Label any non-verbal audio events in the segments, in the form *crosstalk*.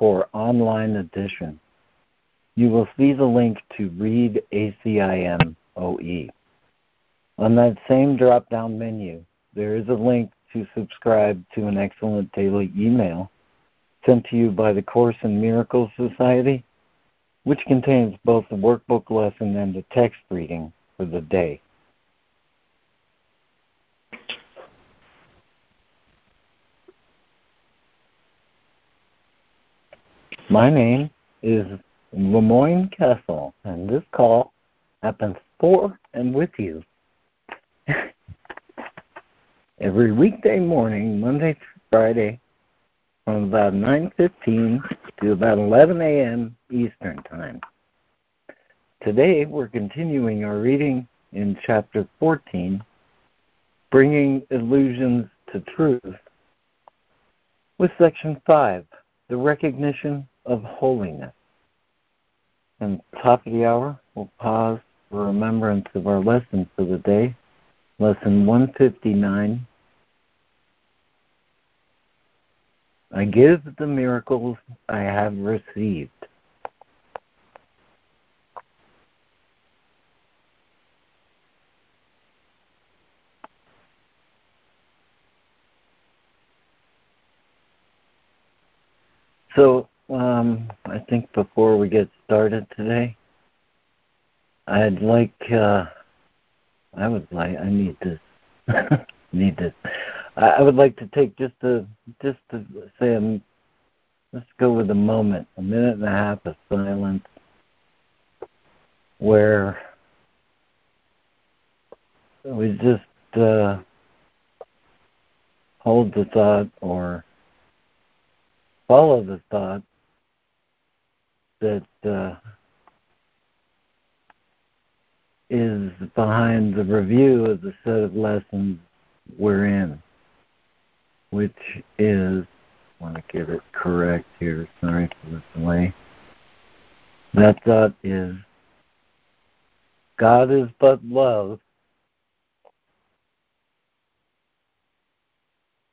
for online edition, you will see the link to read ACIM OE. On that same drop down menu, there is a link to subscribe to an excellent daily email sent to you by the Course in Miracles Society, which contains both the workbook lesson and the text reading for the day. My name is Lemoyne Castle, and this call happens for and with you *laughs* every weekday morning, Monday through Friday, from about 9.15 to about 11 a.m. Eastern Time. Today we're continuing our reading in Chapter 14, Bringing Illusions to Truth, with Section 5, The Recognition of holiness. And top of the hour, we'll pause for remembrance of our lesson for the day, lesson 159. I give the miracles I have received. So um, I think before we get started today, I'd like, uh, I would like, I need this, *laughs* need this. I would like to take just a, just to say, um, let's go with a moment, a minute and a half of silence, where we just uh, hold the thought or follow the thought that uh, is behind the review of the set of lessons we're in, which is, I want to get it correct here, sorry for the delay. That thought is God is but love,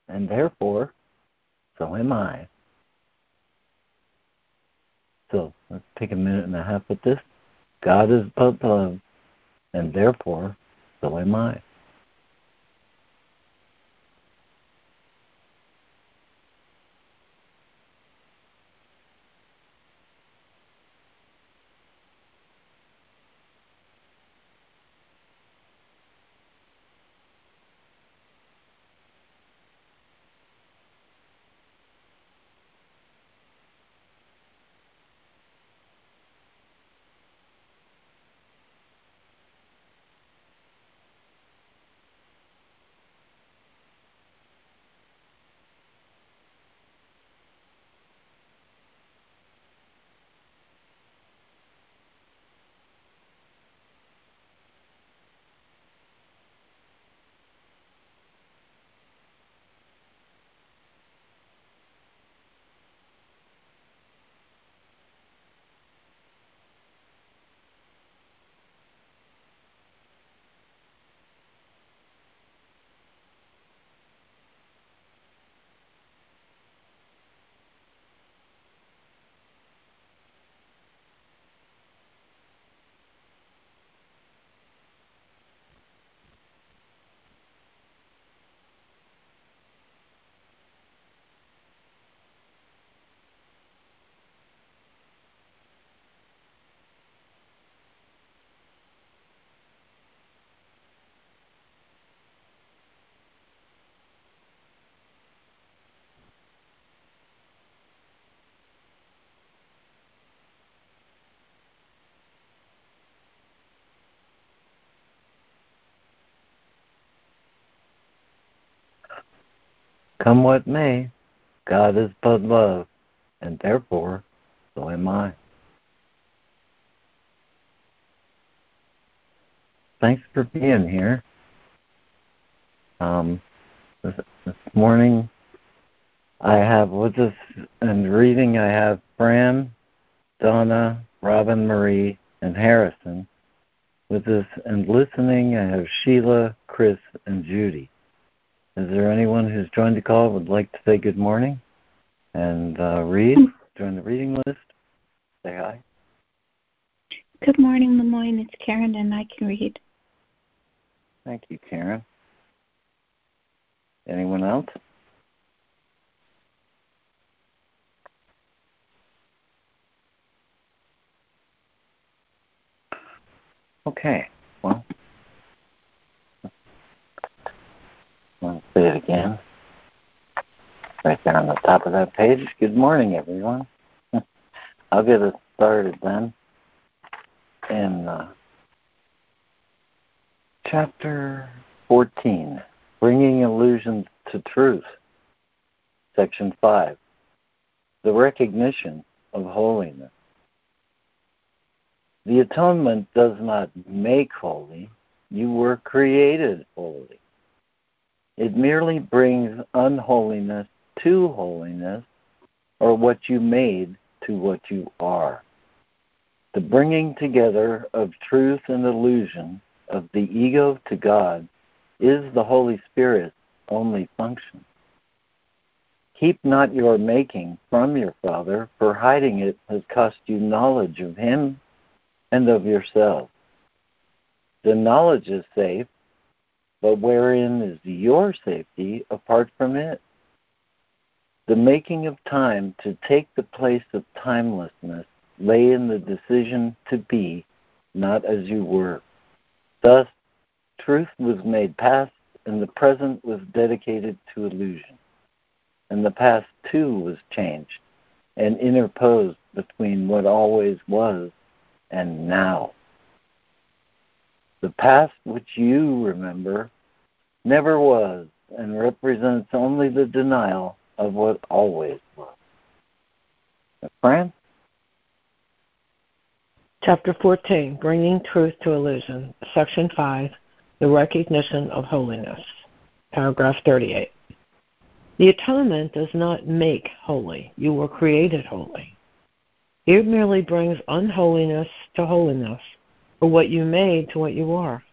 and therefore, so am I. So let's take a minute and a half with this. God is love, and therefore, so am I. Come what may, God is but love, and therefore so am I. Thanks for being here. Um, this, this morning I have with us and reading I have Fran, Donna, Robin Marie, and Harrison. With us and listening I have Sheila, Chris, and Judy. Is there anyone who's joined the call would like to say good morning and uh, read? Join the reading list. Say hi. Good morning, Lemoyne. It's Karen, and I can read. Thank you, Karen. Anyone else? Okay, well, I'll say it again. Right there on the top of that page. Good morning, everyone. *laughs* I'll get us started then. In uh, chapter 14, Bringing Illusions to Truth, section 5, the recognition of holiness. The atonement does not make holy, you were created holy. It merely brings unholiness to holiness, or what you made to what you are. The bringing together of truth and illusion, of the ego to God, is the Holy Spirit's only function. Keep not your making from your Father, for hiding it has cost you knowledge of Him and of yourself. The knowledge is safe, but wherein is your safety apart from it? The making of time to take the place of timelessness lay in the decision to be not as you were. Thus, truth was made past, and the present was dedicated to illusion. And the past, too, was changed and interposed between what always was and now. The past which you remember never was and represents only the denial of what always was. Uh, Fran? Chapter 14 Bringing Truth to Illusion, Section 5 The Recognition of Holiness, Paragraph 38. The atonement does not make holy, you were created holy. It merely brings unholiness to holiness, or what you made to what you are.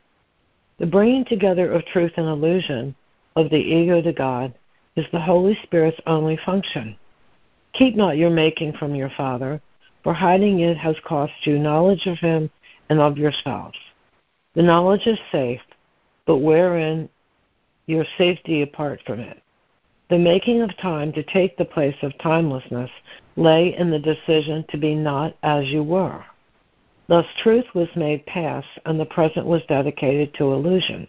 The bringing together of truth and illusion, of the ego to God, is the Holy Spirit's only function. Keep not your making from your Father, for hiding it has cost you knowledge of Him and of yourselves. The knowledge is safe, but wherein your safety apart from it. The making of time to take the place of timelessness lay in the decision to be not as you were. Thus, truth was made past, and the present was dedicated to illusion.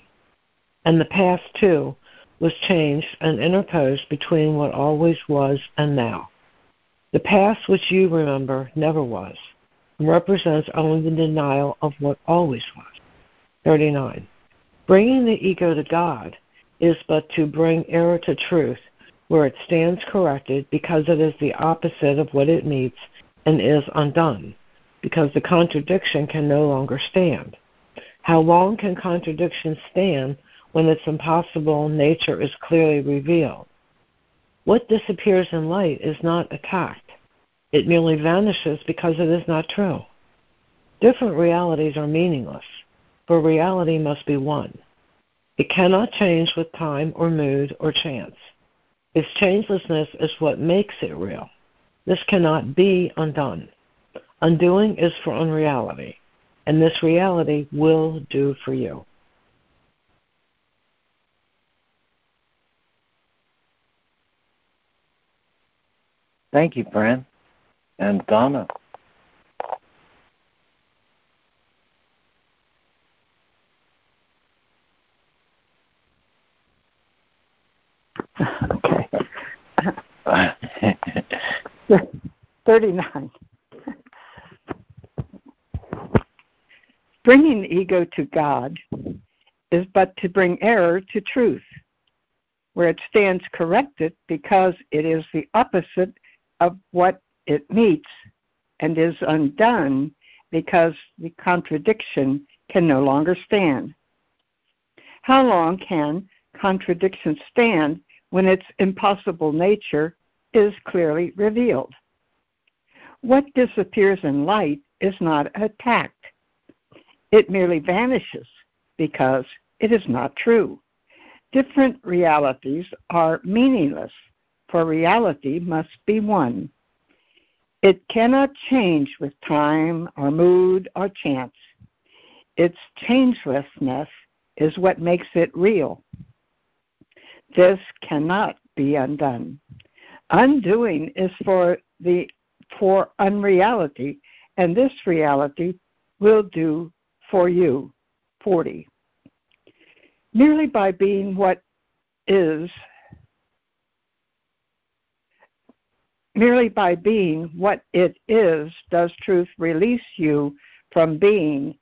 And the past, too, was changed and interposed between what always was and now. The past, which you remember, never was, and represents only the denial of what always was. 39. Bringing the ego to God is but to bring error to truth, where it stands corrected because it is the opposite of what it meets and is undone, because the contradiction can no longer stand. How long can contradiction stand when its impossible nature is clearly revealed? What disappears in light is not attacked. It merely vanishes because it is not true. Different realities are meaningless, for reality must be one. It cannot change with time or mood or chance. Its changelessness is what makes it real. This cannot be undone. Undoing is for unreality, and this reality will do for you. Thank you, Fran. And Donna. *laughs* okay. *laughs* 39. Bringing ego to God is but to bring error to truth, where it stands corrected because it is the opposite of what it meets and is undone because the contradiction can no longer stand. How long can contradiction stand when its impossible nature is clearly revealed? What disappears in light is not attacked. It merely vanishes because it is not true. Different realities are meaningless, for reality must be one. It cannot change with time or mood or chance. Its changelessness is what makes it real. This cannot be undone. Undoing is for the for unreality, and this reality will do for you. 40. Merely by being what is Merely by being what it is does truth release you from being,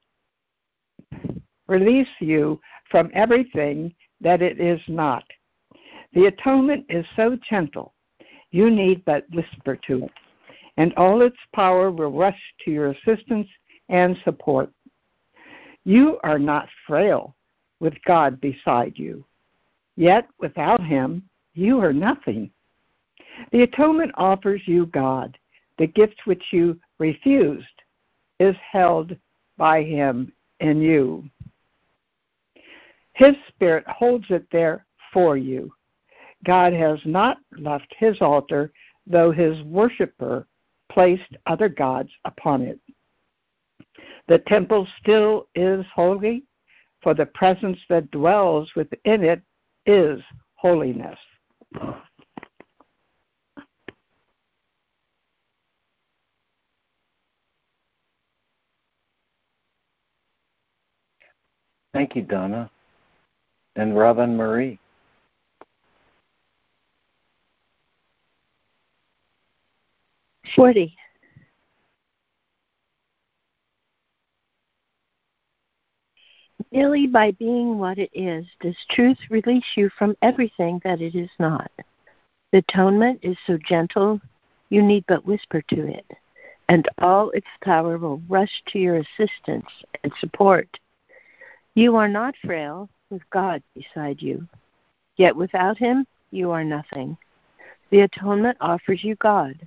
release you from everything that it is not. The atonement is so gentle, you need but whisper to it, and all its power will rush to your assistance and support. You are not frail with God beside you, yet without Him, you are nothing. The atonement offers you God. The gift which you refused is held by Him in you. His Spirit holds it there for you. God has not left His altar, though His worshiper placed other gods upon it. The temple still is holy, for the presence that dwells within it is holiness. Thank you, Donna. And Robin Marie. Forty. Merely by being what it is does truth release you from everything that it is not. The atonement is so gentle, you need but whisper to it, and all its power will rush to your assistance and support. You are not frail with God beside you, yet without Him you are nothing. The atonement offers you God.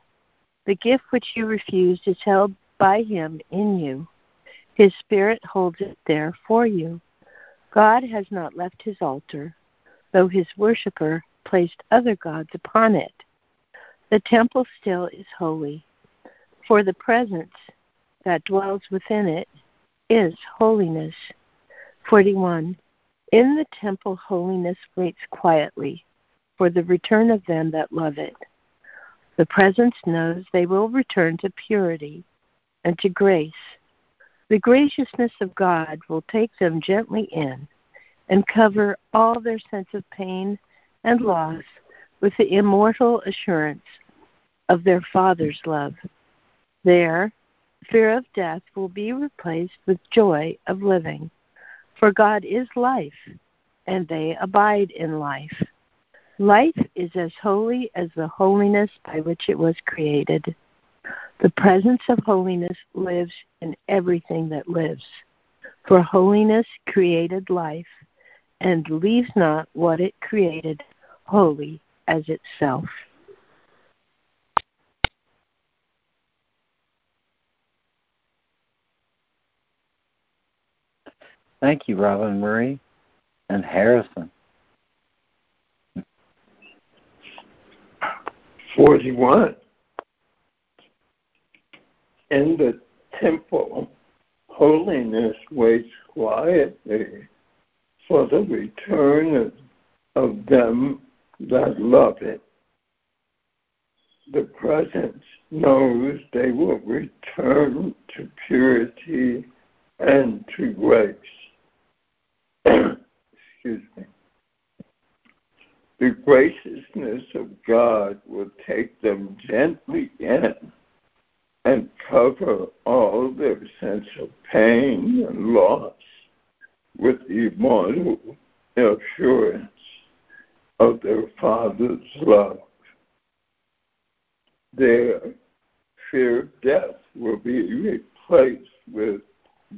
The gift which you refused is held by Him in you. His Spirit holds it there for you. God has not left His altar, though His worshipper placed other gods upon it. The temple still is holy, for the presence that dwells within it is holiness. 41. In the temple, holiness waits quietly for the return of them that love it. The presence knows they will return to purity and to grace. The graciousness of God will take them gently in and cover all their sense of pain and loss with the immortal assurance of their Father's love. There, fear of death will be replaced with joy of living. For God is life, and they abide in life. Life is as holy as the holiness by which it was created. The presence of holiness lives in everything that lives. For holiness created life, and leaves not what it created holy as itself. Thank you, Robin Marie and Harrison. 41. In the temple, holiness waits quietly for the return of, them that love it. The presence knows they will return to purity and to grace. *clears throat* Excuse me. The graciousness of God will take them gently in and cover all their sense of pain and loss with the immortal assurance of their Father's love. Their fear of death will be replaced with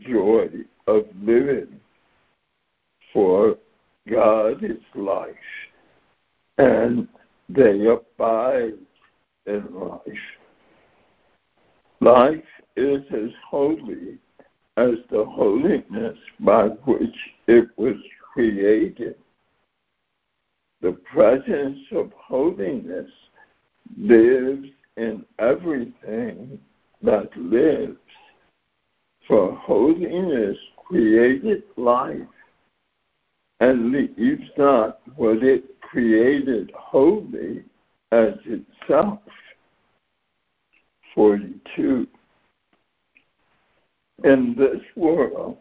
joy of living. For God is life, and they abide in life. Life is as holy as the holiness by which it was created. The presence of holiness lives in everything that lives. For holiness created life and leaves not what it created holy as itself. 42. In this world,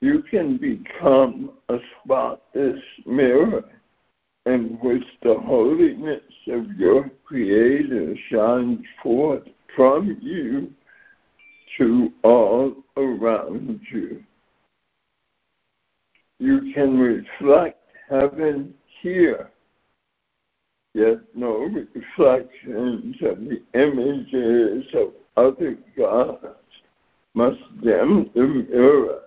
you can become a spotless mirror in which the holiness of your Creator shines forth from you to all around you. You can reflect heaven here, yet no *laughs* reflections of um, the images of other gods must dim the mirror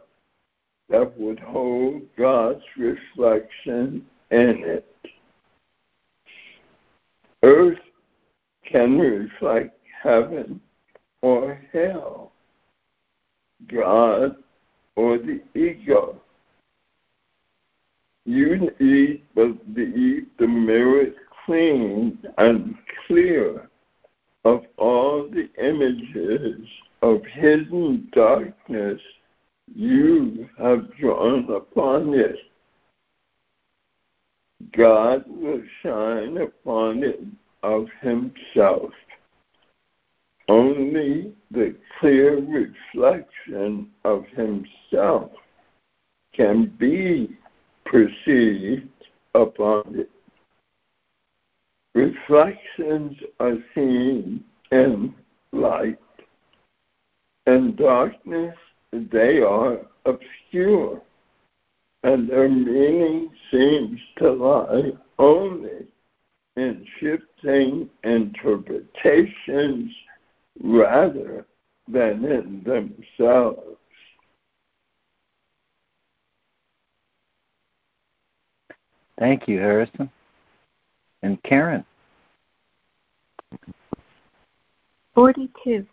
that would hold God's reflection in it. Earth can reflect heaven or hell, God or the ego. You need believe the is clean and clear of all the images of hidden darkness you have drawn upon it. God will shine upon it of himself. Only the clear reflection of himself can be perceived upon it. Reflections are seen in light. In darkness, they are obscure, and their meaning seems to lie only in shifting interpretations rather than in themselves. Thank you, Harrison. And Karen. 42.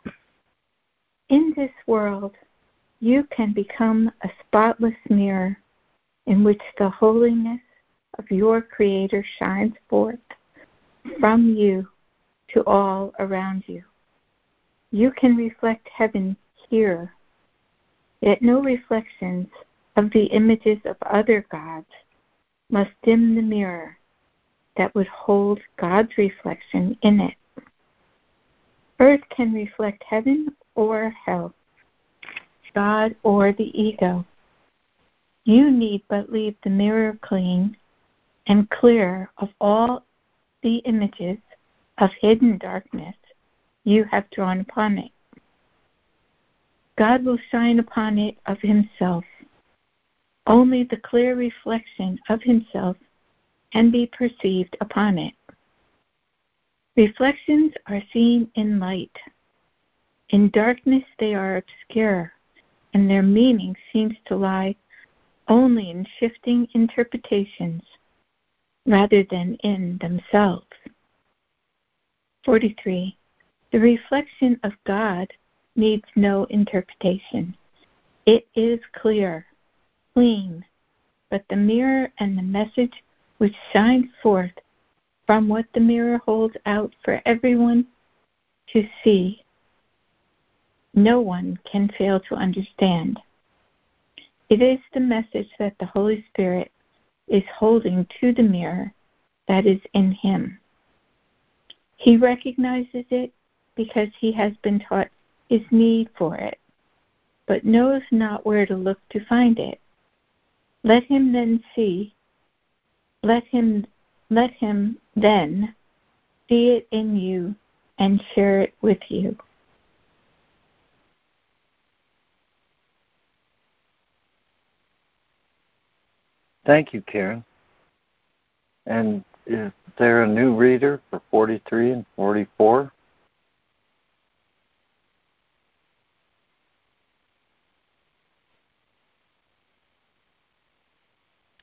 In this world, you can become a spotless mirror in which the holiness of your Creator shines forth from you to all around you. You can reflect heaven here, yet no reflections of the images of other gods must dim the mirror that would hold God's reflection in it. Earth can reflect heaven or hell, God or the ego. You need but leave the mirror clean and clear of all the images of hidden darkness you have drawn upon it. God will shine upon it of himself. Only the clear reflection of himself can be perceived upon it. Reflections are seen in light. In darkness they are obscure, and their meaning seems to lie only in shifting interpretations rather than in themselves. 43. The reflection of God needs no interpretation. It is clear, clean, but the mirror and the message which shines forth from what the mirror holds out for everyone to see, no one can fail to understand. It is the message that the Holy Spirit is holding to the mirror that is in him. He recognizes it because he has been taught his need for it, but knows not where to look to find it. Let him then see, let him let him, then, see it in you and share it with you. Thank you, Karen. And is there a new reader for 43 and 44?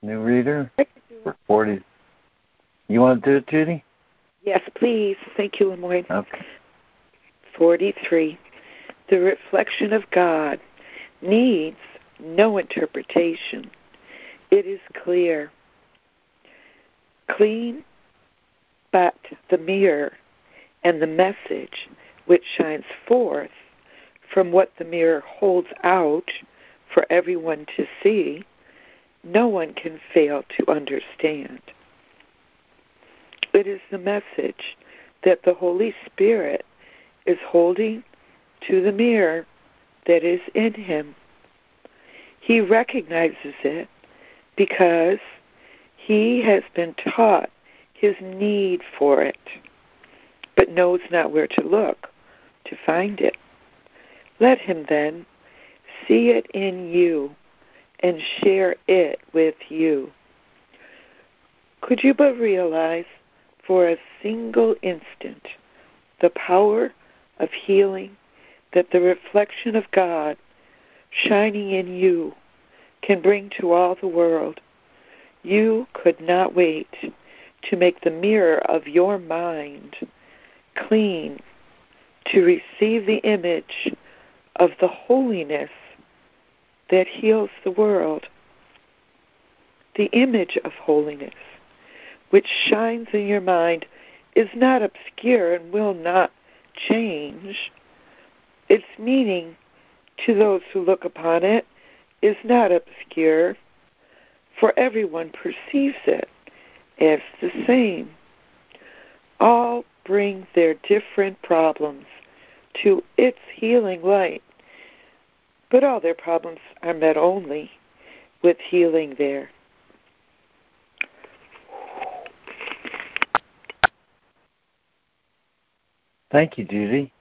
New reader for 40. You want to do it, Judy? Yes, please. Thank you, Lemoyne. Okay. 43. The reflection of God needs no interpretation. It is clear. Clean, but the mirror and the message which shines forth from what the mirror holds out for everyone to see, no one can fail to understand. It is the message that the Holy Spirit is holding to the mirror that is in him. He recognizes it because he has been taught his need for it, but knows not where to look to find it. Let him then see it in you and share it with you. Could you but realize for a single instant the power of healing that the reflection of God shining in you can bring to all the world? You could not wait to make the mirror of your mind clean, to receive the image of the holiness that heals the world. The image of holiness, which shines in your mind, is not obscure and will not change. Its meaning to those who look upon it is not obscure, for everyone perceives it as the same. All bring their different problems to its healing light but all their problems are met only with healing there. Thank you, Judy.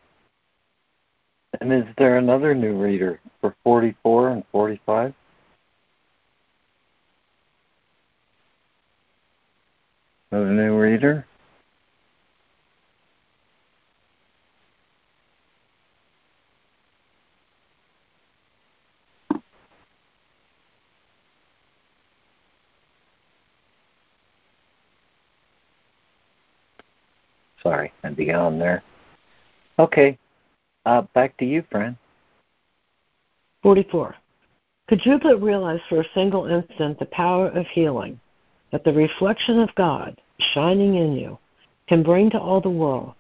And is there another new reader for 44 and 45? Another new reader? Sorry, I'd be on there. Okay, uh, back to you, Fran. 44. Could you but realize for a single instant the power of healing that the reflection of God shining in you can bring to all the world?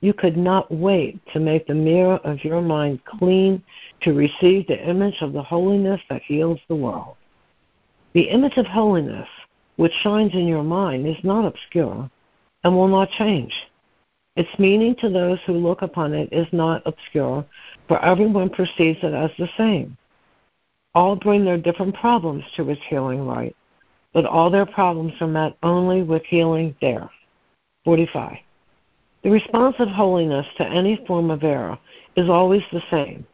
You could not wait to make the mirror of your mind clean to receive the image of the holiness that heals the world. The image of holiness which shines in your mind is not obscure and will not change. Its meaning to those who look upon it is not obscure, for everyone perceives it as the same. All bring their different problems to its healing light, but all their problems are met only with healing there. 45. The response of holiness to any form of error is always the same.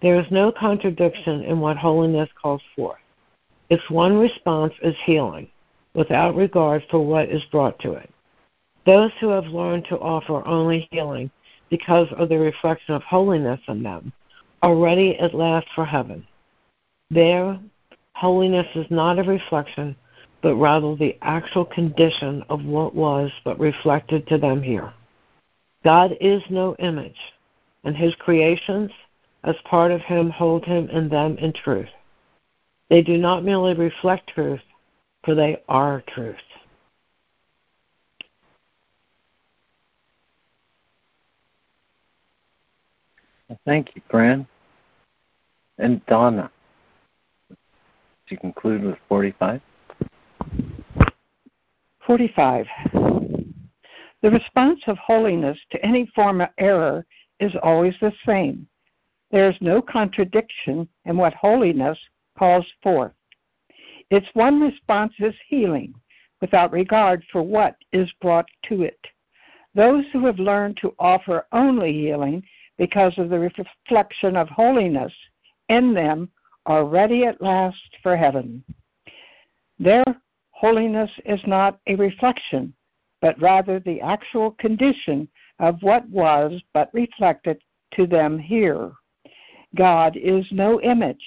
There is no contradiction in what holiness calls forth. Its one response is healing, without regard for what is brought to it. Those who have learned to offer only healing because of the reflection of holiness in them are ready at last for heaven. There, holiness is not a reflection, but rather the actual condition of what was but reflected to them here. God is no image, and his creations, as part of him, hold him in them in truth. They do not merely reflect truth, for they are truth. Thank you, Fran. And Donna, to conclude with 45. 45. The response of holiness to any form of error is always the same. There is no contradiction in what holiness calls forth. Its one response is healing, without regard for what is brought to it. Those who have learned to offer only healing because of the reflection of holiness in them are ready at last for heaven. Their holiness is not a reflection, but rather the actual condition of what was but reflected to them here. God is no image,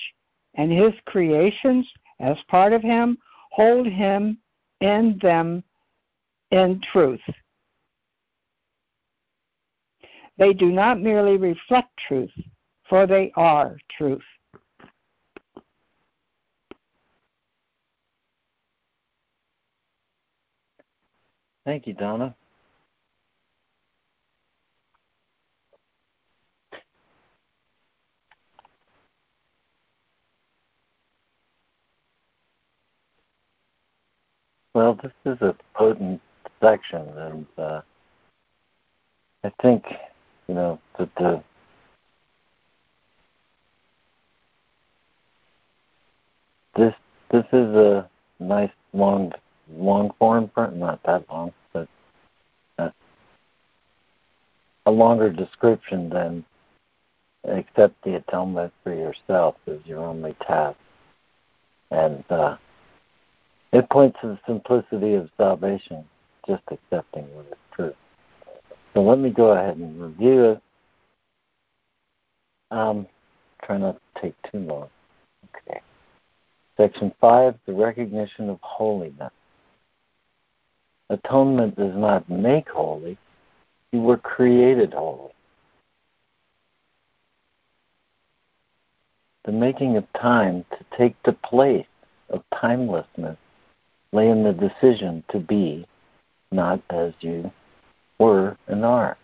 and his creations, as part of him, hold him in them in truth. They do not merely reflect truth, for they are truth. Thank you, Donna. Well, this is a potent section, and uh, I think you know that the this this is a nice long long form not that long, but a longer description than accept the atonement for yourself is your only task, and. Uh, it points to the simplicity of salvation, just accepting what is true. So let me go ahead and review it. Um, try not to take too long. Okay. Section 5, the recognition of holiness. Atonement does not make holy, you were created holy. The making of time to take the place of timelessness lay in the decision to be not as you were and are.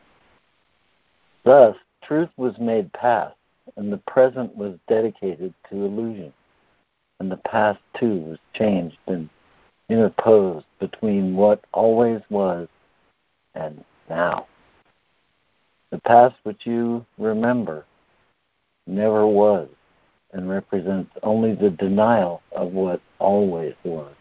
Thus, truth was made past, and the present was dedicated to illusion, and the past too was changed and interposed between what always was and now. The past which you remember never was and represents only the denial of what always was.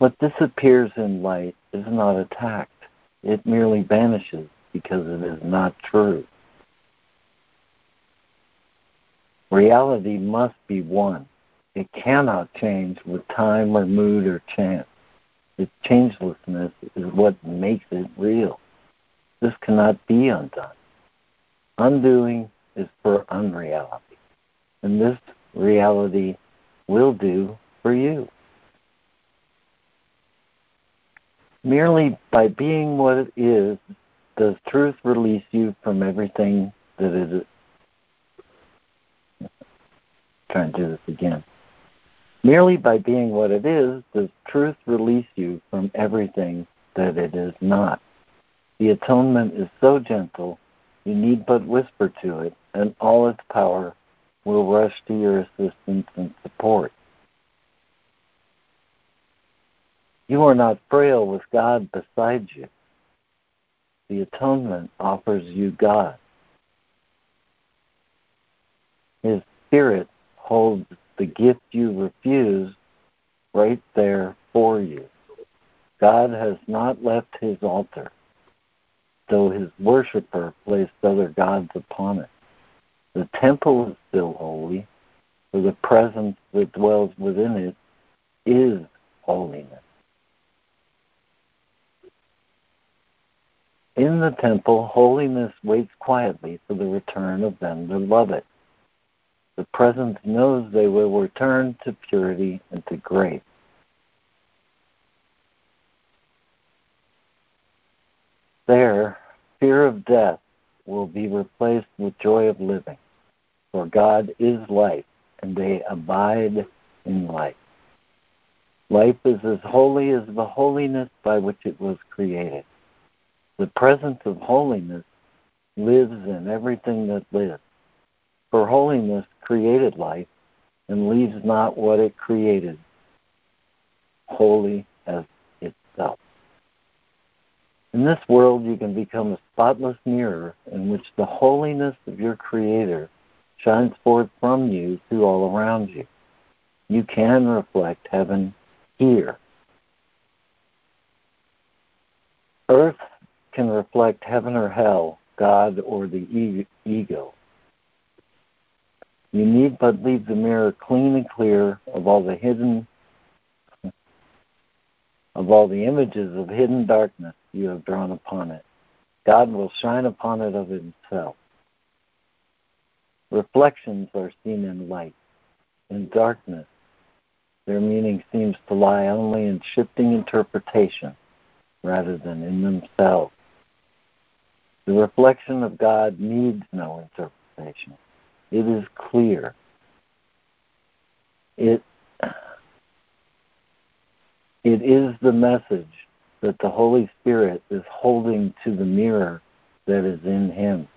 What disappears in light is not attacked. It merely vanishes because it is not true. Reality must be one. It cannot change with time or mood or chance. Its changelessness is what makes it real. This cannot be undone. Undoing is for unreality. And this reality will do for you. Merely by being what it is does truth release you from everything that is. Try and do this again. Merely by being what it is does truth release you from everything that it is not. The atonement is so gentle, you need but whisper to it, and all its power will rush to your assistance and support. You are not frail with God beside you. The atonement offers you God. His Spirit holds the gift you refuse right there for you. God has not left his altar, though his worshiper placed other gods upon it. The temple is still holy, for the presence that dwells within it is holiness. In the temple, holiness waits quietly for the return of them that love it. The presence knows they will return to purity and to grace. There, fear of death will be replaced with joy of living, for God is life, and they abide in life. Life is as holy as the holiness by which it was created. The presence of holiness lives in everything that lives. For holiness created life and leaves not what it created holy as itself. In this world, you can become a spotless mirror in which the holiness of your Creator shines forth from you to all around you. You can reflect heaven here. Earth can reflect heaven or hell, God or the ego. You need but leave the mirror clean and clear of all the hidden of all the images of hidden darkness you have drawn upon it. God will shine upon it of himself. Reflections are seen in light. In darkness, their meaning seems to lie only in shifting interpretation rather than in themselves. The reflection of God needs no interpretation. It is clear. It, it is the message that the Holy Spirit is holding to the mirror that is in him.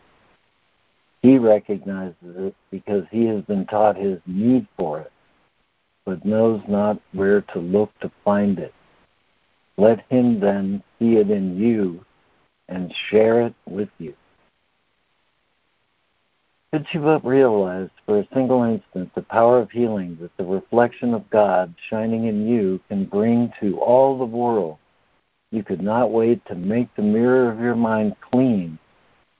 He recognizes it because he has been taught his need for it, but knows not where to look to find it. Let him then see it in you and share it with you. Could you but realize for a single instant the power of healing that the reflection of God shining in you can bring to all the world, you could not wait to make the mirror of your mind clean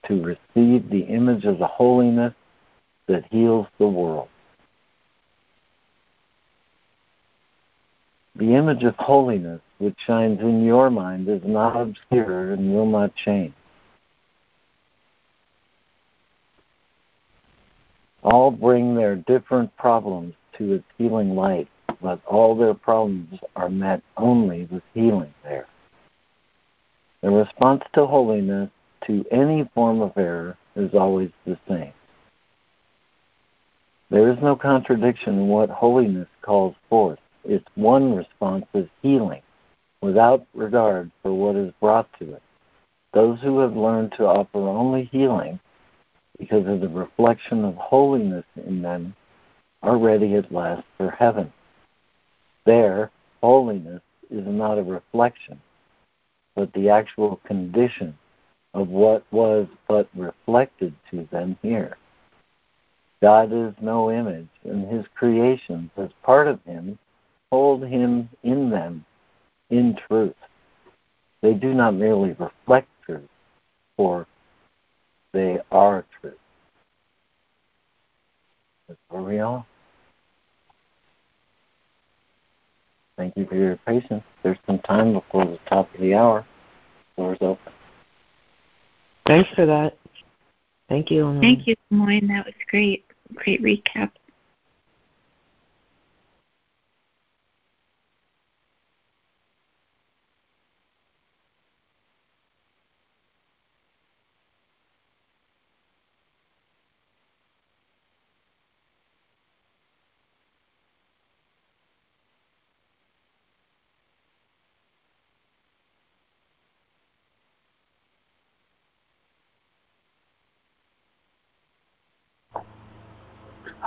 to receive the image of the holiness that heals the world. The image of holiness which shines in your mind is not obscure and will not change. All bring their different problems to its healing light, but all their problems are met only with healing there. The response to holiness to any form of error is always the same. There is no contradiction in what holiness calls forth. Its one response is healing, without regard for what is brought to it. Those who have learned to offer only healing because of the reflection of holiness in them are ready at last for heaven. There, holiness is not a reflection, but the actual condition of what was but reflected to them here. God is no image, and his creations, as part of him, hold him in them in truth. They do not merely reflect truth, for they are truth. That's where we are. Thank you for your patience. There's some time before the top of the hour. Floor is open. Thanks for that. Thank you. Thank you, Moyne. That was great. Great recap.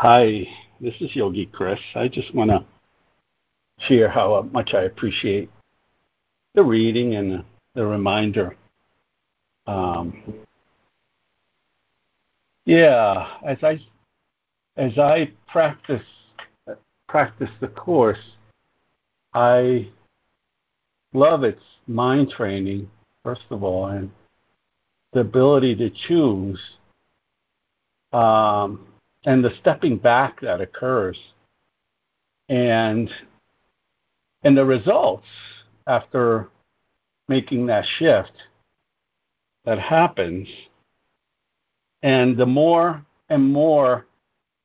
Hi, this is Yogi Chris. I just want to share how much I appreciate the reading and the reminder. Um, yeah, as I as I practice practice the course, I love its mind training first of all, and the ability to choose. Um, and the stepping back that occurs and and the results after making that shift that happens and the more and more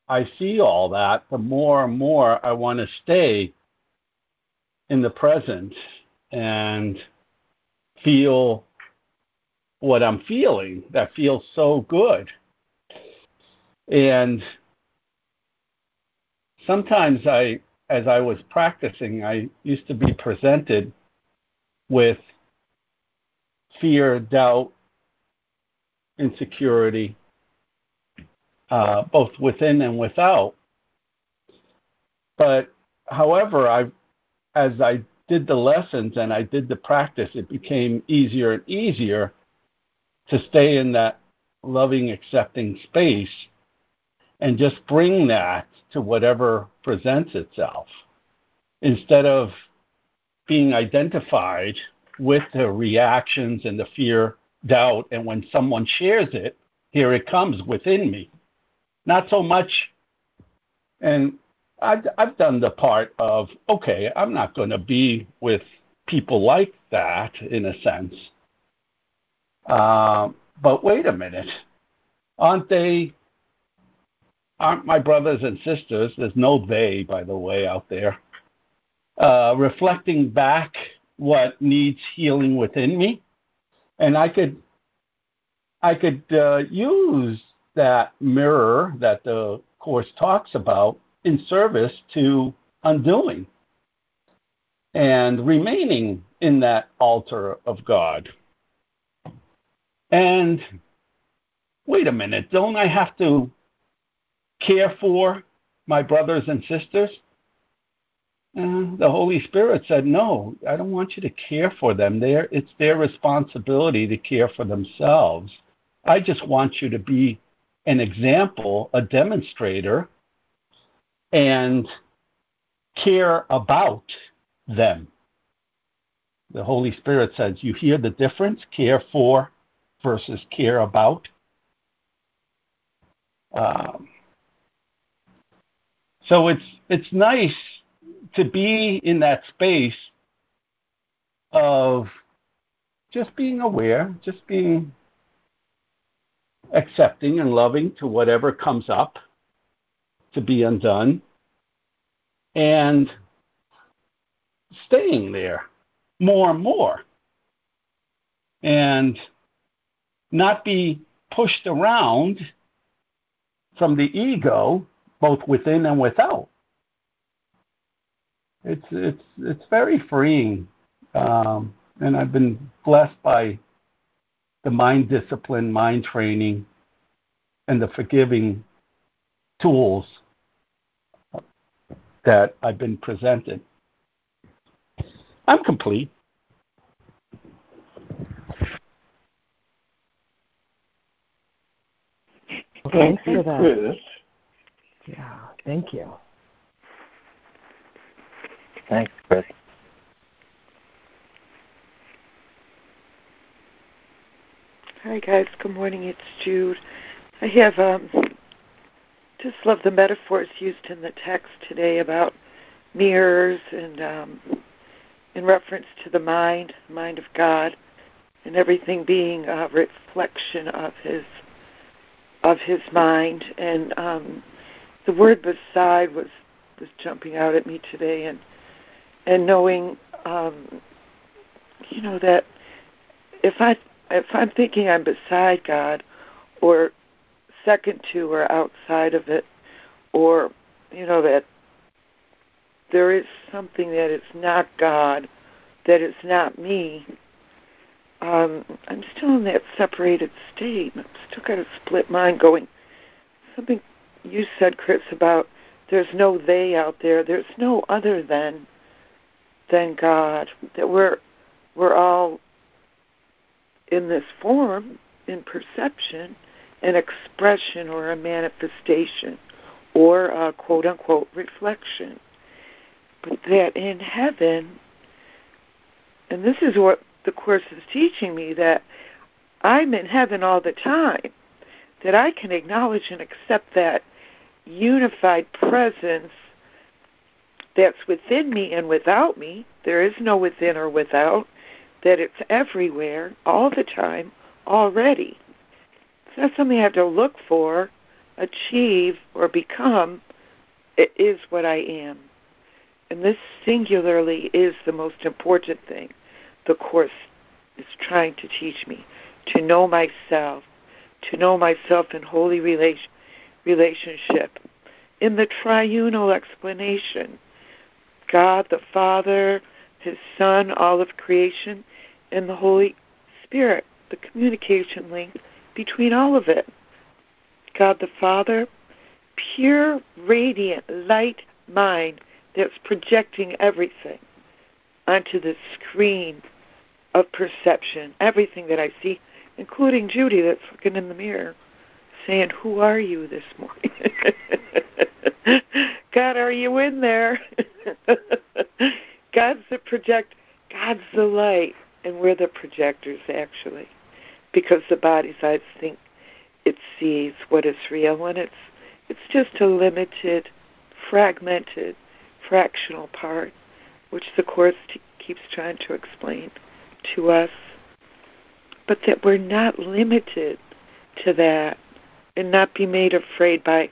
I see all that, the more and more I want to stay in the present and feel what I'm feeling that feels so good. And sometimes I, as I was practicing, I used to be presented with fear, doubt, insecurity, uh, both within and without. But however, I, as I did the lessons and I did the practice, it became easier and easier to stay in that loving, accepting space and just bring that to whatever presents itself instead of being identified with the reactions and the fear, doubt, and when someone shares it, here it comes within me. Not so much, and I've, I've done the part of, okay, I'm not going to be with people like that in a sense. Uh, but wait a minute, aren't they aren't my brothers and sisters. There's no they, by the way, out there. Uh, reflecting back what needs healing within me, and I could, I could uh, use that mirror that the course talks about in service to undoing and remaining in that altar of God. And wait a minute, don't I have to care for my brothers and sisters? And the Holy Spirit said, No, I don't want you to care for them. They're, it's their responsibility to care for themselves. I just want you to be an example, a demonstrator, and care about them. The Holy Spirit says, You hear the difference? Care for versus care about. Um, so it's it's nice to be in that space of just being aware, just being accepting and loving to whatever comes up to be undone, and staying there more and more, and not be pushed around from the ego, both within and without. It's it's it's very freeing, um, and I've been blessed by the mind discipline, mind training, and the forgiving tools that I've been presented. I'm complete. Thanks for that. Yeah, thank you. Thanks, Chris. Hi guys, good morning. It's Jude. I have um, just love the metaphors used in the text today about mirrors and um, in reference to the mind, the mind of God, and everything being a reflection of His of His mind. And um, the word beside was was jumping out at me today, and and knowing, um, you know, that if I if I'm thinking I'm beside God, or second to or outside of it, or you know that there is something that is not God, that is not me. Um, I'm still in that separated state. I'm still got a split mind going. Something you said, Chris, about there's no they out there. There's no other than than God. That we're we're all in this form, in perception, an expression or a manifestation or a quote unquote reflection. But that in heaven, and this is what the Course is teaching me, that I'm in heaven all the time, that I can acknowledge and accept that unified presence that's within me and without me. There is no within or without that it's everywhere, all the time, already. It's not something I have to look for, achieve, or become. It is what I am. And this singularly is the most important thing the Course is trying to teach me to know myself, to know myself in holy relation, relationship. In the triunal explanation, God the Father, His Son, all of creation, and the Holy Spirit, the communication link between all of it. God the Father, pure, radiant, light mind that's projecting everything onto the screen of perception, everything that I see, including Judy that's looking in the mirror, saying, Who are you this morning? *laughs* God, are you in there? *laughs* God's the project God's the light and we're the projectors actually because the body's eyes think it sees what is real when it's it's just a limited fragmented fractional part which the course t- keeps trying to explain to us but that we're not limited to that and not be made afraid by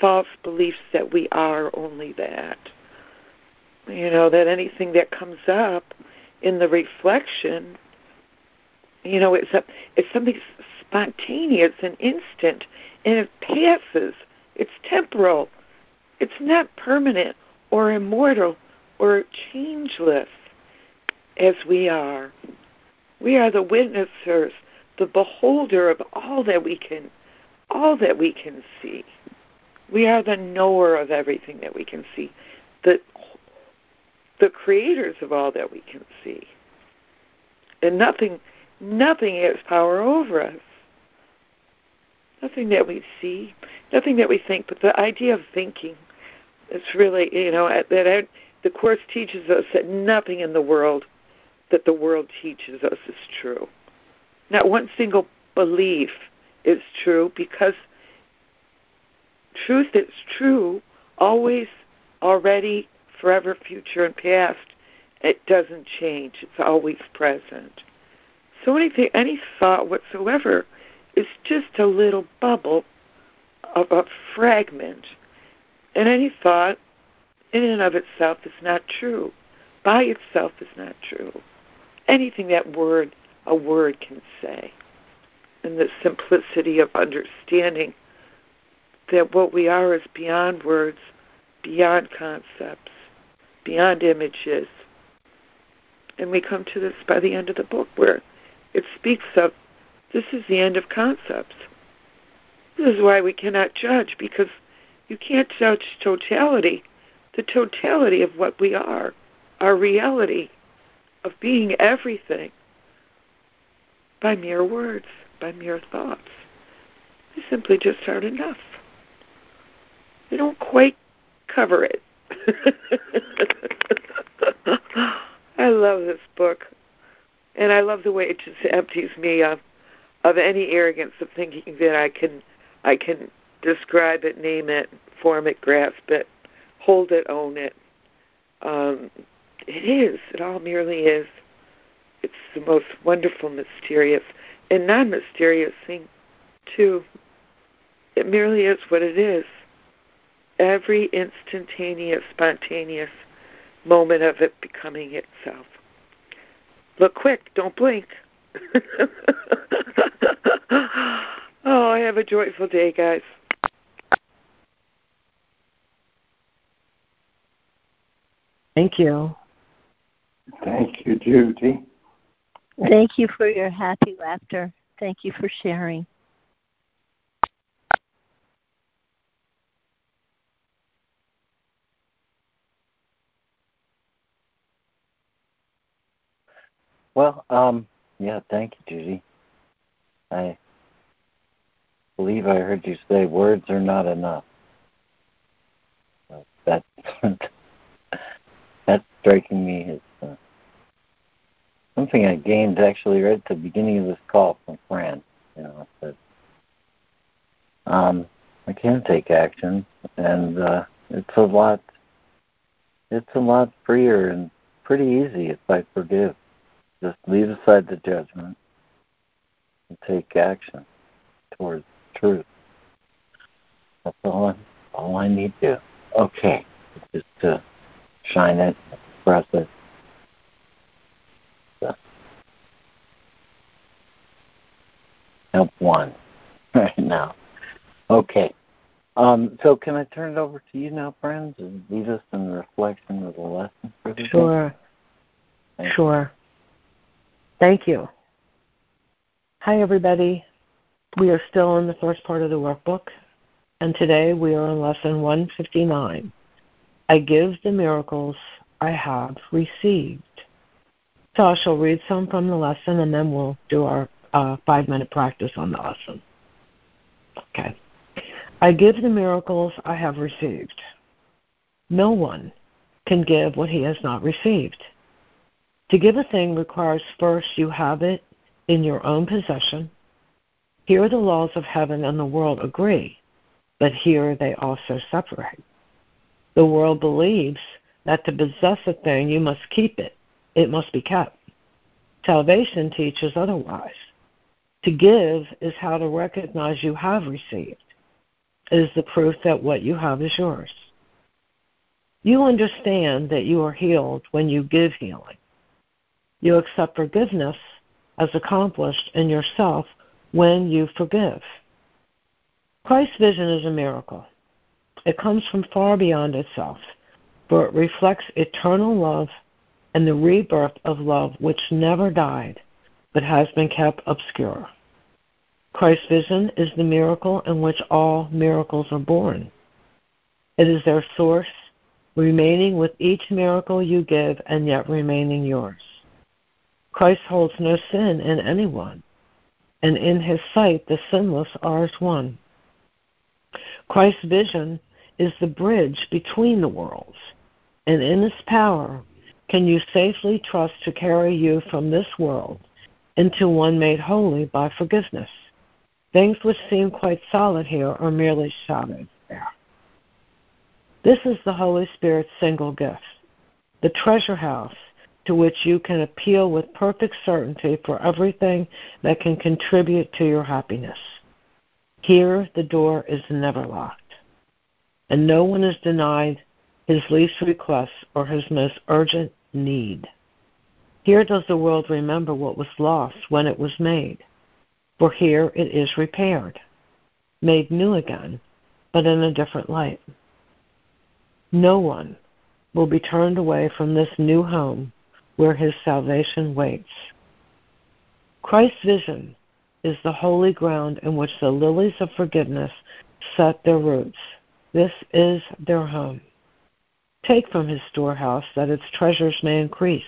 false beliefs that we are only that. You know, that anything that comes up in the reflection, you know, it's a, it's something spontaneous and instant, and it passes. It's temporal. It's not permanent or immortal or changeless as we are. We are the witnessers, the beholder of all that we can all that we can see. We are the knower of everything that we can see. The the creators of all that we can see. And nothing nothing has power over us. Nothing that we see, nothing that we think, but the idea of thinking is really, you know, that the course teaches us that nothing in the world that the world teaches us is true. Not one single belief is true because truth is true always, already, forever, future, and past. It doesn't change. It's always present. So anything, any thought whatsoever is just a little bubble of a fragment. And any thought in and of itself is not true. By itself is not true. Anything that word, a word can say. And the simplicity of understanding that what we are is beyond words, beyond concepts, beyond images. And we come to this by the end of the book where it speaks of this is the end of concepts. This is why we cannot judge, because you can't judge totality, the totality of what we are, our reality of being everything, by mere words, by mere thoughts. They simply just aren't enough. They don't quite cover it. *laughs* I love this book. And I love the way it just empties me of of any arrogance of thinking that I can I can describe it, name it, form it, grasp it, hold it, own it. Um, it is. It all merely is. It's the most wonderful, mysterious, and non-mysterious thing, too. It merely is what it is. Every instantaneous, spontaneous moment of it becoming itself. Look quick, don't blink. *laughs* oh, I have a joyful day, guys. Thank you. Thank you, Judy. Thank you for your happy laughter. Thank you for sharing. Well, um, yeah, thank you, Judy. I believe I heard you say words are not enough. *laughs* That that's striking me as something I gained actually right at the beginning of this call from Fran. You know, that um, I can take action, and uh, it's a lot. It's a lot freer and pretty easy if I forgive. Just leave aside the judgment and take action towards truth. That's all I, all I need to. Okay. Just to shine it, express it. *laughs* Help one *laughs* right now. Okay. Um, so can I turn it over to you now, Fran, and lead us in reflection of the lesson for today? Sure. Sure. Thank you. Hi, everybody. We are still in the first part of the workbook, and today we are on lesson 159. I give the miracles I have received. So I shall read some from the lesson, and then we'll do our uh, five minute practice on the lesson. Okay. I give the miracles I have received. No one can give what he has not received. To give a thing requires first you have it in your own possession. Here the laws of heaven and the world agree, but here they also separate. The world believes that to possess a thing you must keep it, it must be kept. Salvation teaches otherwise. To give is how to recognize you have received. It is the proof that what you have is yours. You understand that you are healed when you give healing. You accept forgiveness as accomplished in yourself when you forgive. Christ's vision is a miracle. It comes from far beyond itself, for it reflects eternal love and the rebirth of love which never died but has been kept obscure. Christ's vision is the miracle in which all miracles are born. It is their source, remaining with each miracle you give and yet remaining yours. Christ holds no sin in anyone, and in his sight the sinless are as one. Christ's vision is the bridge between the worlds, and in his power can you safely trust to carry you from this world into one made holy by forgiveness. Things which seem quite solid here are merely shadows there. This is the Holy Spirit's single gift, the treasure house to which you can appeal with perfect certainty for everything that can contribute to your happiness. Here, the door is never locked, and no one is denied his least request or his most urgent need. Here does the world remember what was lost when it was made, for here it is repaired, made new again, but in a different light. No one will be turned away from this new home where his salvation waits. Christ's vision is the holy ground in which the lilies of forgiveness set their roots. This is their home. Take from his storehouse that its treasures may increase.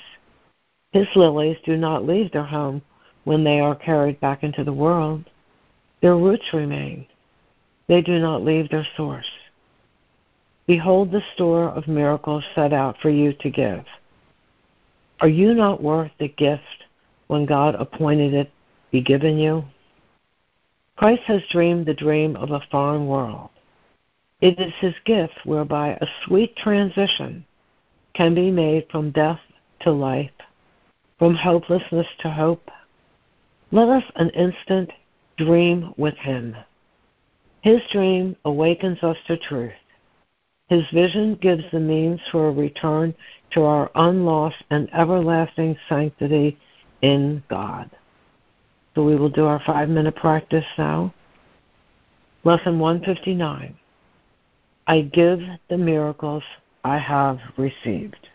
His lilies do not leave their home when they are carried back into the world. Their roots remain. They do not leave their source. Behold the store of miracles set out for you to give. Are you not worth the gift when God appointed it be given you? Christ has dreamed the dream of a foreign world. It is his gift whereby a sweet transition can be made from death to life, from hopelessness to hope. Let us an instant dream with him. His dream awakens us to truth. His vision gives the means for a return to our unlost and everlasting sanctity in God. So we will do our five minute practice now. Lesson 159 I give the miracles I have received.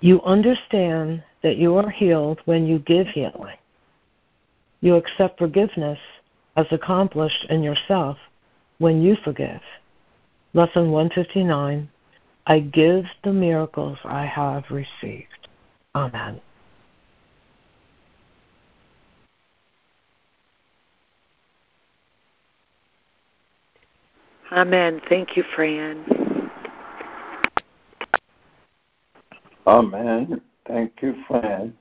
You understand that you are healed when you give healing. You accept forgiveness as accomplished in yourself when you forgive. Lesson 159 I give the miracles I have received. Amen. Amen. Thank you, Fran. Oh, Amen. Thank you, Fran.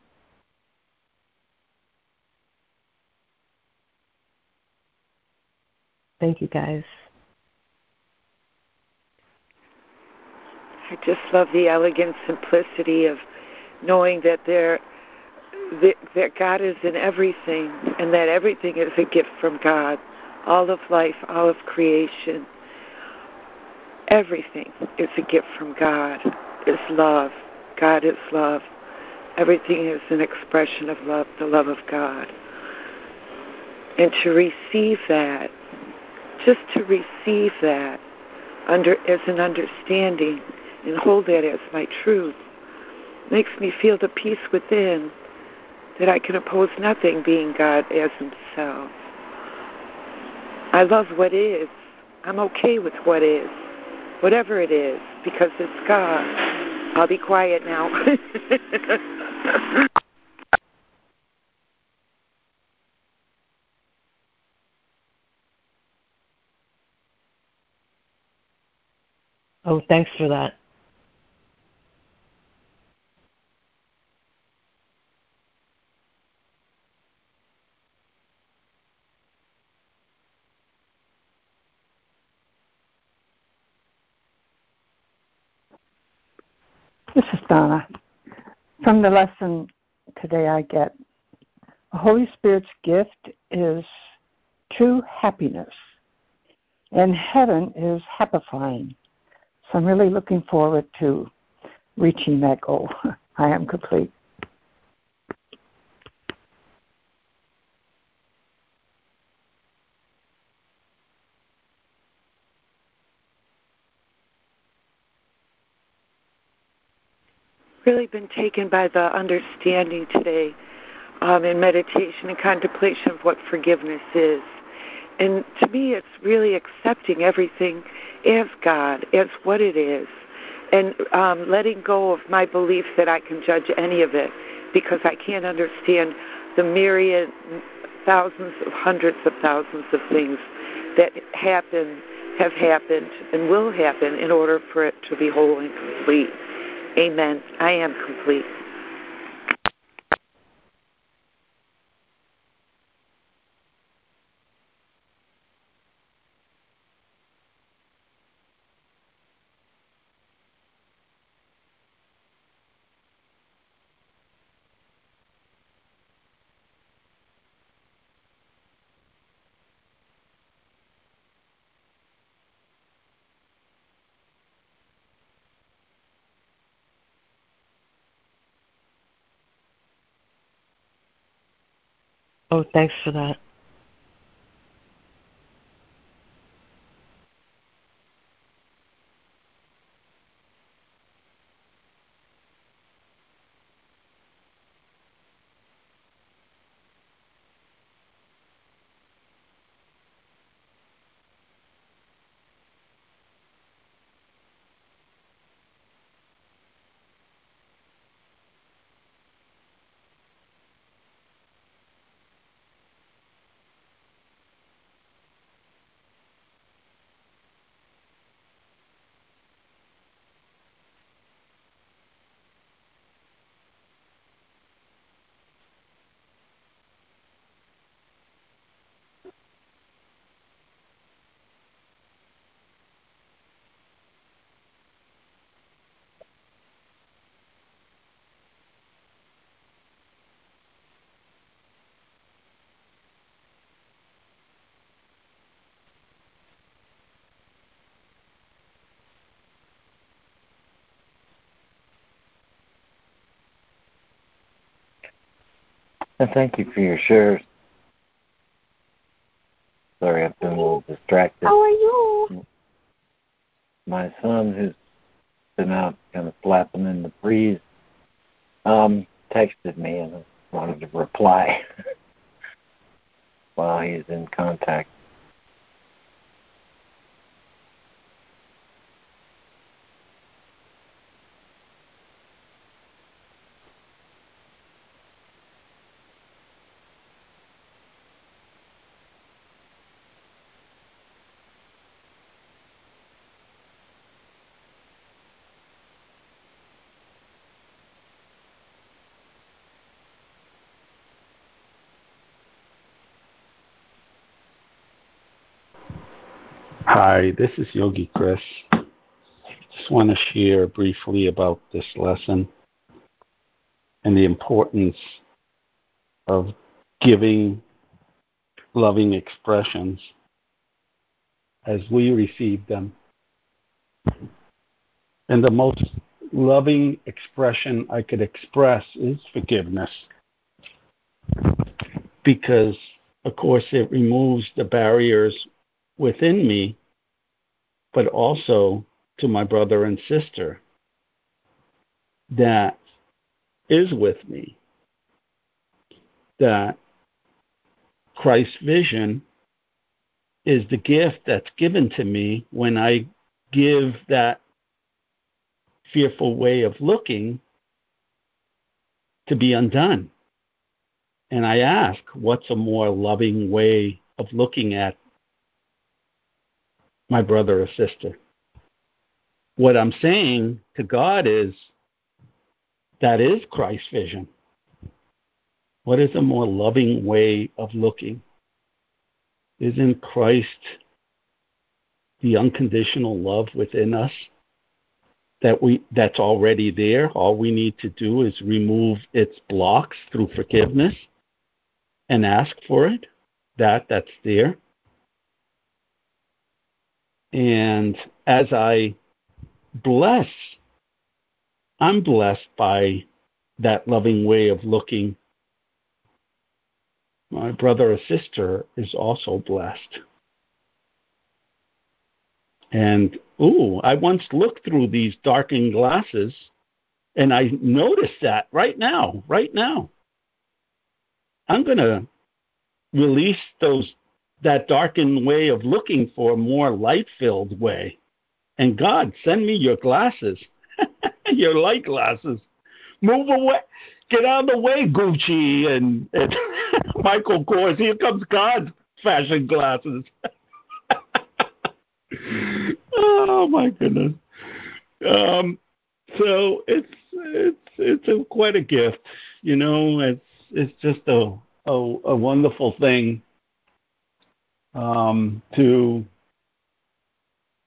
Thank you, guys. I just love the elegant simplicity of knowing that there that, that God is in everything and that everything is a gift from God. All of life, all of creation, everything is a gift from God. Is love. God is love. Everything is an expression of love, the love of God. And to receive that, just to receive that under as an understanding and hold that as my truth makes me feel the peace within that I can oppose nothing being God as Himself. I love what is. I'm okay with what is, whatever it is, because it's God. I'll be quiet now. *laughs* oh, thanks for that. This is Donna. From the lesson today, I get the Holy Spirit's gift is true happiness, and heaven is happifying. So I'm really looking forward to reaching that goal. *laughs* I am complete. Really been taken by the understanding today um, in meditation and contemplation of what forgiveness is. And to me, it's really accepting everything as God, as what it is, and um, letting go of my belief that I can judge any of it because I can't understand the myriad, thousands of hundreds of thousands of things that happen, have happened, and will happen in order for it to be whole and complete. Amen. I am complete. Oh, thanks for that. And thank you for your shares. Sorry, I've been a little distracted. How are you? My son, who's been out kind of flapping in the breeze, um, texted me and wanted to reply *laughs* while he's in contact. Hi, this is Yogi Chris. Just want to share briefly about this lesson and the importance of giving loving expressions as we receive them. And the most loving expression I could express is forgiveness. Because, of course, it removes the barriers within me, but also to my brother and sister that is with me. That Christ's vision is the gift that's given to me when I give that fearful way of looking to be undone. And I ask, what's a more loving way of looking at my brother or sister? What I'm saying to God is, that is Christ's vision. What is a more loving way of looking? Isn't Christ the unconditional love within us that we that's already there? All we need to do is remove its blocks through forgiveness and ask for it. That that's there. And as I bless, I'm blessed by that loving way of looking my brother or sister is also blessed. And, ooh, I once looked through these darkened glasses and I noticed that right now, right now. I'm going to release those that darkened way of looking for a more light-filled way. And God, send me your glasses, *laughs* your light glasses. Move away. Get out of the way, Gucci and, and *laughs* Michael Kors. Here comes God's fashion glasses. *laughs* oh my goodness. Um, so it's it's it's a, quite a gift, you know. It's it's just a a, a wonderful thing to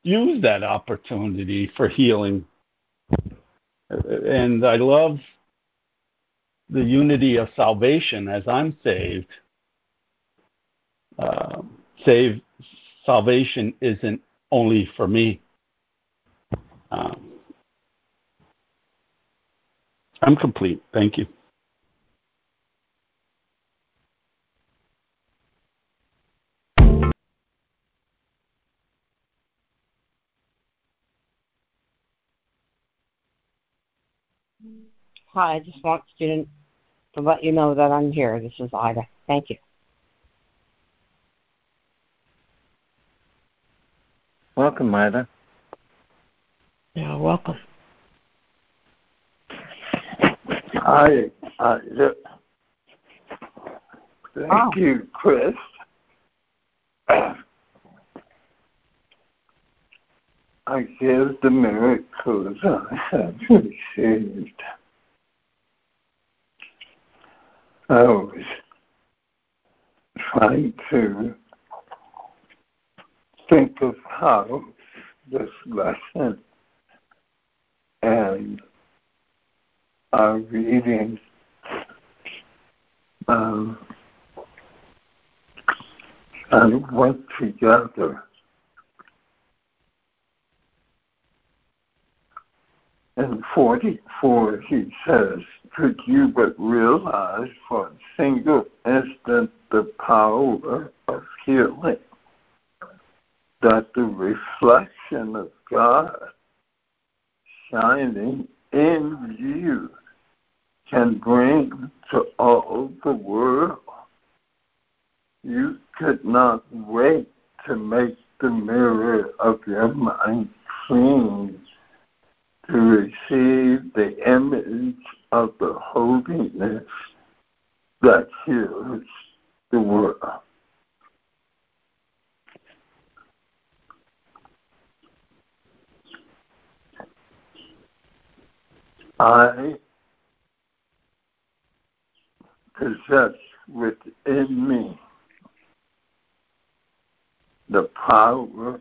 use that opportunity for healing. And I love the unity of salvation as I'm saved. Uh, save salvation isn't only for me. Um, I'm complete. Thank you. Hi, I just want student to let you know that I'm here. This is Ida. Thank you. Welcome, Ida. Yeah, welcome. Hi, Ida. Thank Oh. you, Chris. I give the miracles I have received. Was trying to think of how this lesson and our reading um, and went together. In 44, he says, Could you but realize for a single instant the power of healing, that the reflection of God shining in you can bring to all the world. You could not wait to make the mirror of your mind clean to receive the image of the holiness that heals the world. I possess within me the power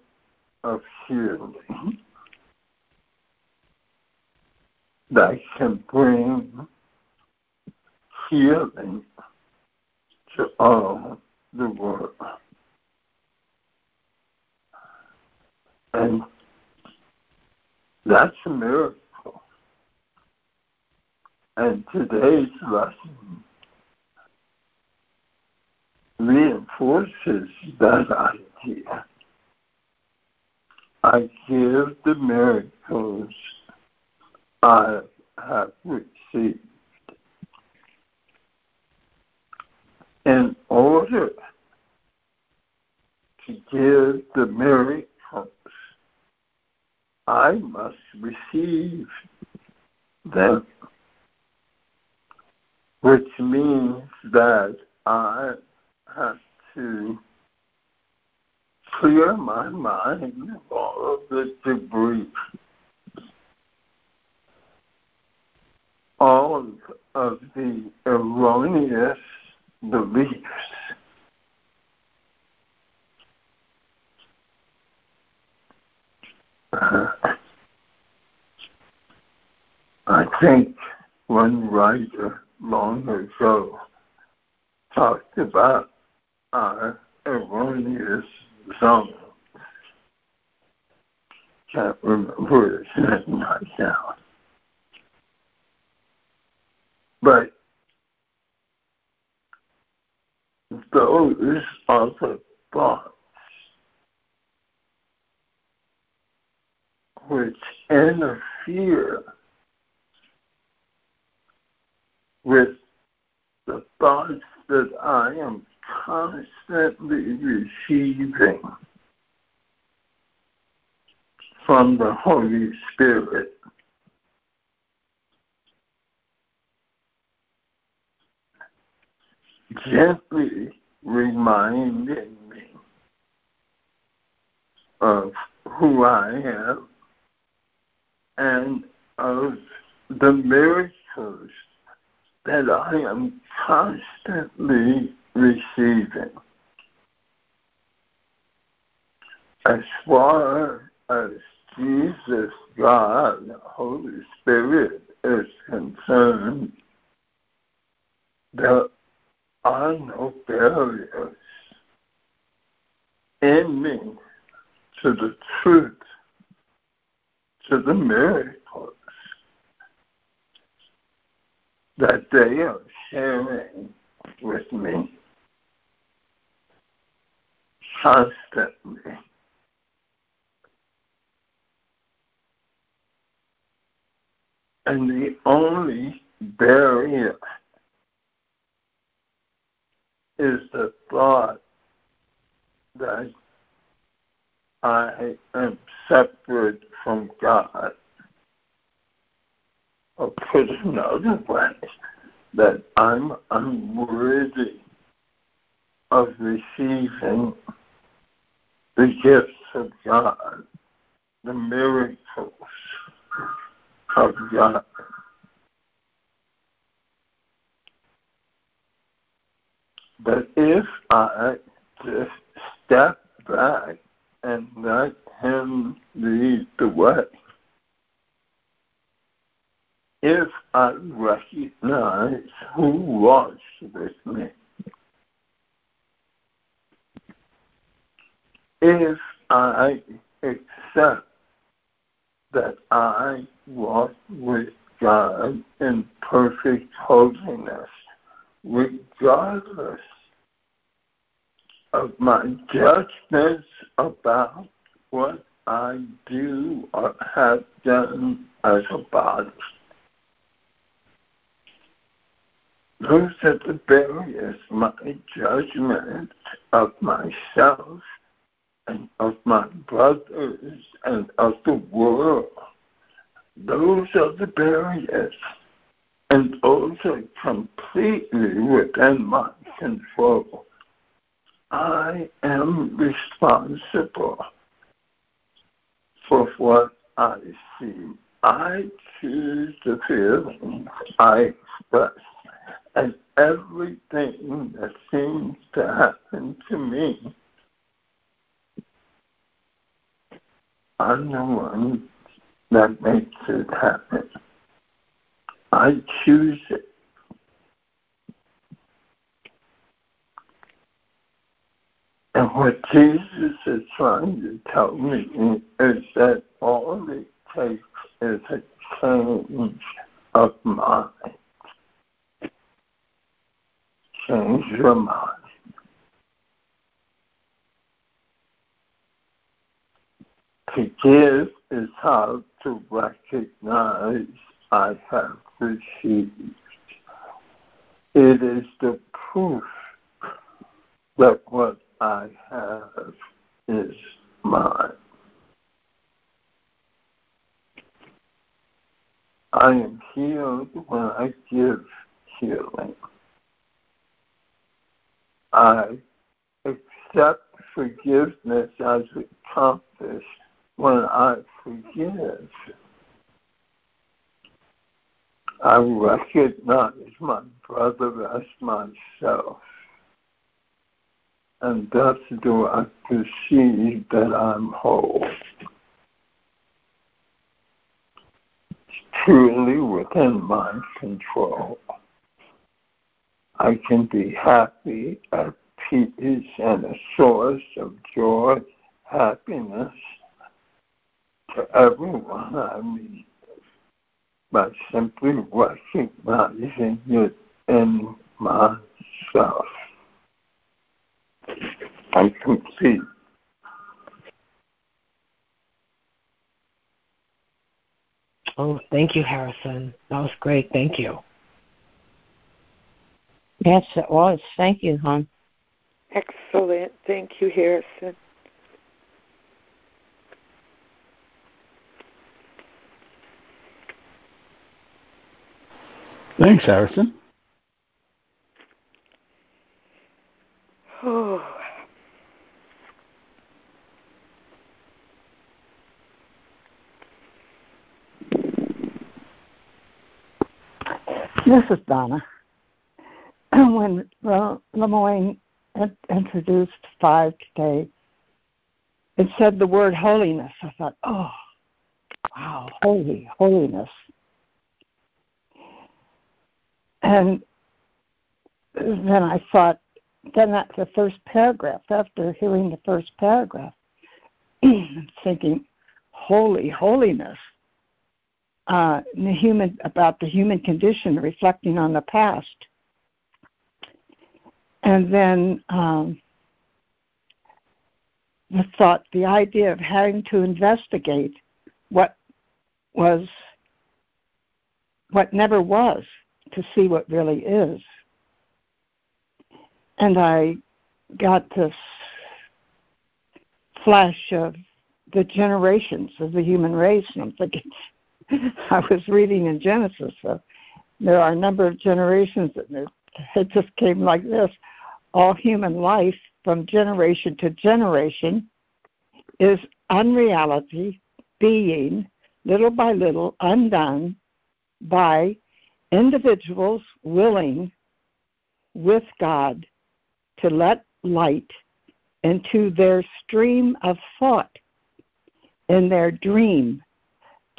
of healing that can bring healing to all the world. And that's a miracle. And today's lesson reinforces that idea. I give the miracles I have received. In order to give the miracles, I must receive them, which means that I have to clear my mind of all of the debris, all of the erroneous beliefs. Uh, I think one writer long ago talked about our erroneous zone. Can't remember his name right now. But those are the thoughts which interfere with the thoughts that I am constantly receiving from the Holy Spirit. Gently reminding me of who I am and of the miracles that I am constantly receiving. As far as Jesus, God, the Holy Spirit is concerned, there are no barriers in me to the truth, to the miracles that they are sharing with me constantly. And the only barrier is the thought that I am separate from God. Or put another way, that I'm unworthy of receiving the gifts of God, the miracles of God. But if I just step back and let Him lead the way, if I recognize who was with me, if I accept that I walk with God in perfect holiness, regardless of my judgments about what I do or have done as a body. Those are the barriers my judgment of myself and of my brothers and of the world. Those are the barriers. And are completely within my control. I am responsible for what I see. I choose the feelings I express. And everything that seems to happen to me, I'm the one that makes it happen. I choose it. And what Jesus is trying to tell me is that all it takes is a change of mind. Change your mind. To give is how to recognize I have received. It is the proof that what I have is mine. I am healed when I give healing. I accept forgiveness as accomplished when I forgive. I recognize my brother as myself. And thus do I perceive that I'm whole. It's truly within my control. I can be happy, at peace, and a source of joy, happiness to everyone I meet by simply recognizing it in myself. I'm complete. Oh, thank you, Harrison. That was great. Thank you. Yes, it was. Thank you, hon. Excellent. Thank you, Harrison. Thanks, Harrison. *sighs* This is Donna. *clears throat* When LeMoyne introduced five today, it said the word holiness. I thought, oh, wow, holy, holiness. And then I thought, then that's the first paragraph. After hearing the first paragraph, *clears throat* thinking, holy, holiness. Uh, the human about the human condition, reflecting on the past, and then um, the thought, the idea of having to investigate what was, what never was, to see what really is. And I got this flash of the generations of the human race, and I'm thinking, *laughs* I was reading in Genesis, so there are a number of generations, and it just came like this. All human life from generation to generation is unreality being little by little undone by individuals willing with God to let light into their stream of thought in their dream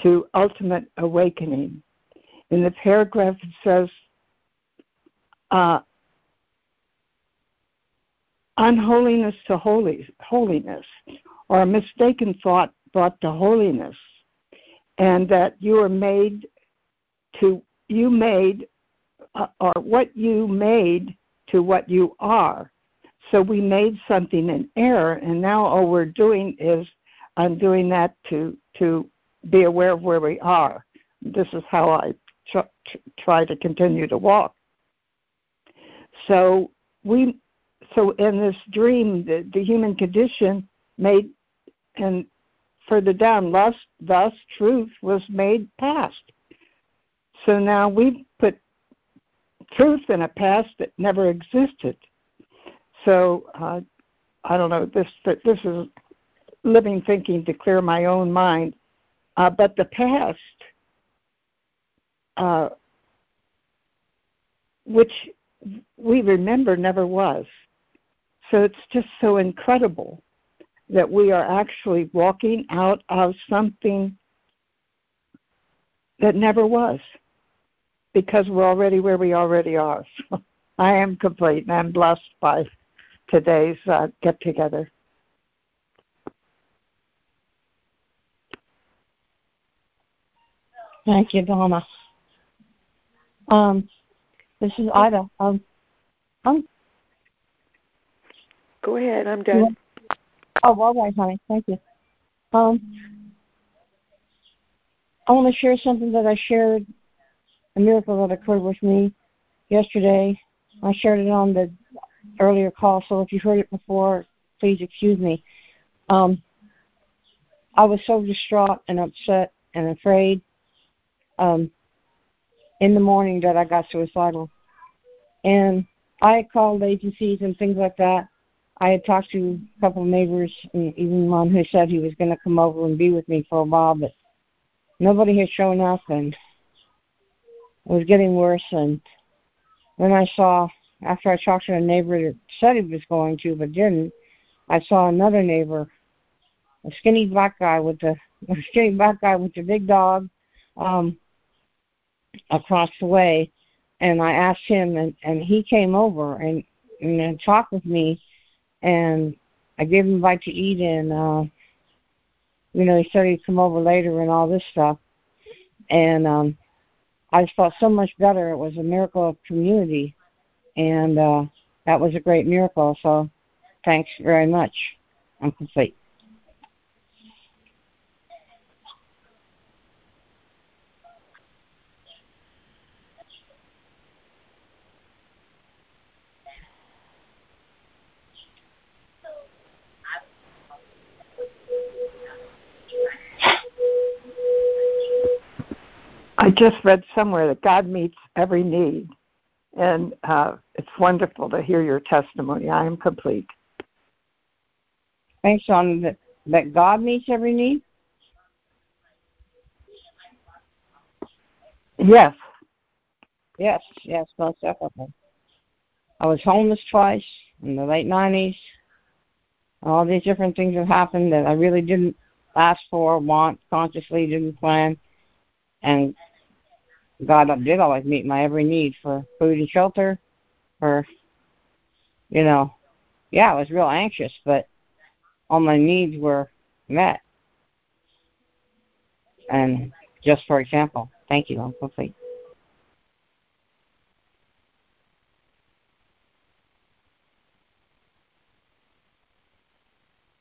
to ultimate awakening. In the paragraph, it says, uh, unholiness to holy, holiness, or a mistaken thought brought to holiness, and that you are made to you made uh, or what you made to what you are. So we made something in error, and now all we're doing is undoing that to to be aware of where we are. This is how I tr- try to continue to walk. So we so in this dream the, the human condition made and further down thus thus truth was made past. So now we put truth in a past that never existed. So uh, I don't know. This this is living thinking to clear my own mind. Uh, but the past, uh, which we remember, never was. So it's just so incredible that we are actually walking out of something that never was because we're already where we already are. *laughs* So I am complete and I'm blessed by today's uh, get together. Thank you, Donna. Um, this is Ida. Um, I'm, Go ahead, I'm done. Oh, all right, honey. Thank you. Um, I want to share something that I shared, a miracle that occurred with me yesterday. I shared it on the earlier call, so if you heard it before, please excuse me. Um, I was so distraught and upset and afraid um, in the morning that I got suicidal. And I called agencies and things like that. I had talked to a couple of neighbors, and even one who said he was going to come over and be with me for a while, but nobody had shown up, and was getting worse. And then I saw after I talked to a neighbor that said he was going to but didn't, I saw another neighbor, a skinny black guy with the *laughs* a skinny black guy with the big dog, um, across the way, and I asked him, and and he came over and and talked with me, and I gave him a bite to eat, and uh, you know he said he'd come over later and all this stuff, and um, I felt so much better. It was a miracle of community and uh, that was a great miracle. So thanks very much. I'm complete. I just read somewhere that God meets every need. And uh, it's wonderful to hear your testimony. I am complete. Thanks, Sean. That, that God meets every need? Yes. Yes, yes, most definitely. I was homeless twice in the late 90s. All these different things have happened that I really didn't ask for, want, consciously didn't plan. And God did always meet my every need for food and shelter, for, you know, yeah, I was real anxious, but all my needs were met. And just for example, thank you, I'm complete.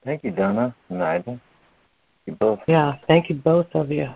Thank you, Donna and Ida. You both. Yeah, thank you both of you.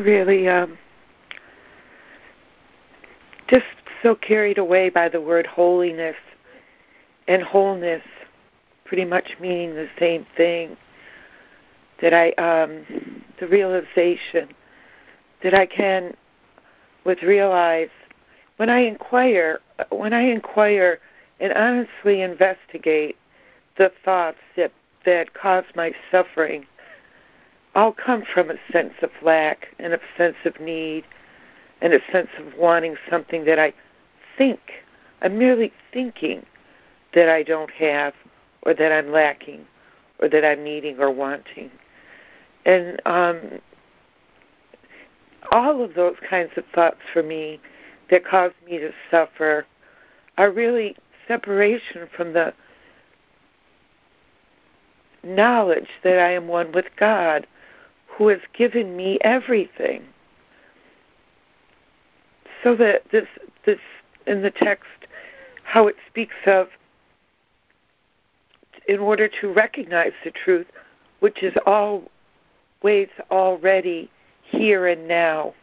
Really um, just so carried away by the word holiness and wholeness pretty much meaning the same thing that I um, the realization that I can with realize when I inquire when I inquire and honestly investigate the thoughts that that cause my suffering all come from a sense of lack and a sense of need and a sense of wanting something that I think, I'm merely thinking that I don't have or that I'm lacking or that I'm needing or wanting. And um, all of those kinds of thoughts for me that cause me to suffer are really separation from the knowledge that I am one with God who has given me everything. So that this this in the text how it speaks of in order to recognize the truth which is always already here and now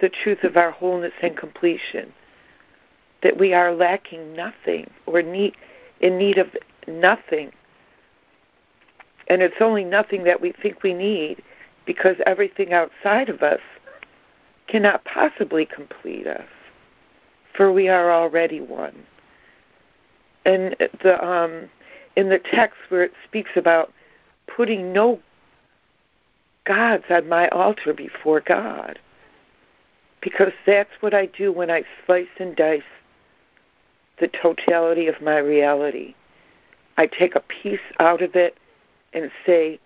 the truth of our wholeness and completion that we are lacking nothing or need in need of nothing and it's only nothing that we think we need because everything outside of us cannot possibly complete us, for we are already one. And the um, in the text where it speaks about putting no gods on my altar before God, because that's what I do when I slice and dice the totality of my reality. I take a piece out of it and say,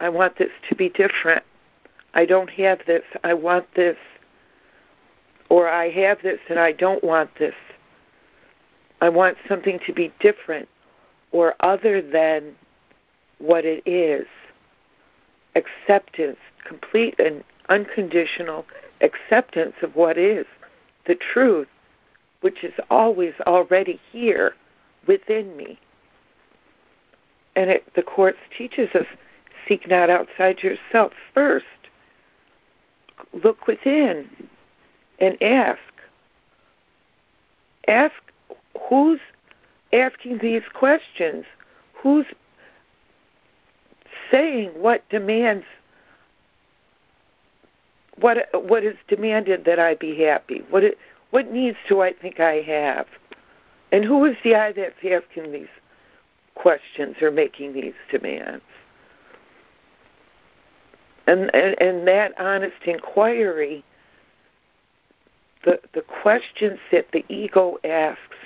I want this to be different. I don't have this. I want this. Or I have this and I don't want this. I want something to be different or other than what it is. Acceptance, complete and unconditional acceptance of what is the truth, which is always already here within me. And it, the Course teaches us seek not outside yourself first. Look within and ask. Ask who's asking these questions? Who's saying what demands what what is demanded that I be happy? What it, what needs do I think I have? And who is the I that's asking these questions or making these demands. And, and, and that honest inquiry, the, the questions that the ego asks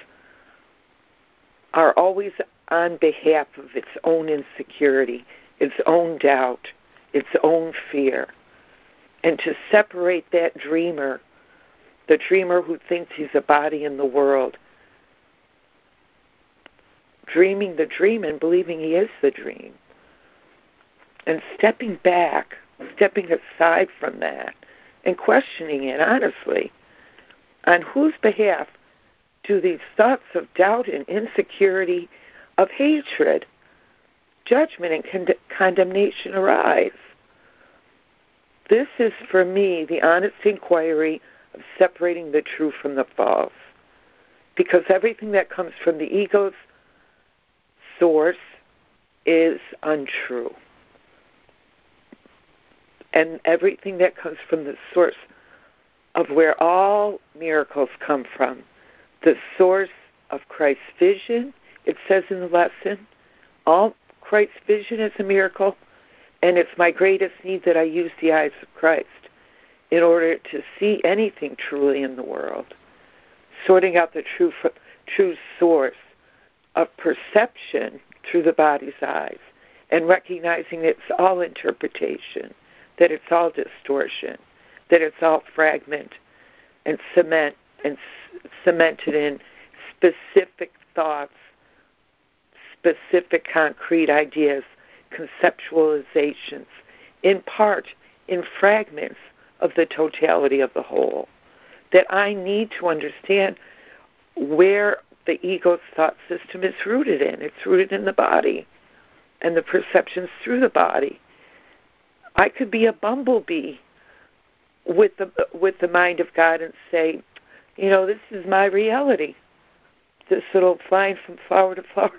are always on behalf of its own insecurity, its own doubt, its own fear. And to separate that dreamer, the dreamer who thinks he's a body in the world, dreaming the dream and believing he is the dream. And stepping back, stepping aside from that, and questioning it honestly. On whose behalf do these thoughts of doubt and insecurity, of hatred, judgment, and con- condemnation arise? This is for me the honest inquiry of separating the true from the false. Because everything that comes from the ego's source is untrue. And everything that comes from the source of where all miracles come from, the source of Christ's vision, it says in the lesson, all Christ's vision is a miracle, and it's my greatest need that I use the eyes of Christ in order to see anything truly in the world, sorting out the true true source of perception through the body's eyes and recognizing it's all interpretation, that it's all distortion, that it's all fragment and cement and cemented in specific thoughts, specific concrete ideas, conceptualizations, in part in fragments of the totality of the whole. That I need to understand where the ego's thought system is rooted in. It's rooted in the body and the perceptions through the body. I could be a bumblebee with the with the mind of God and say, you know, this is my reality. This little flying from flower to flower.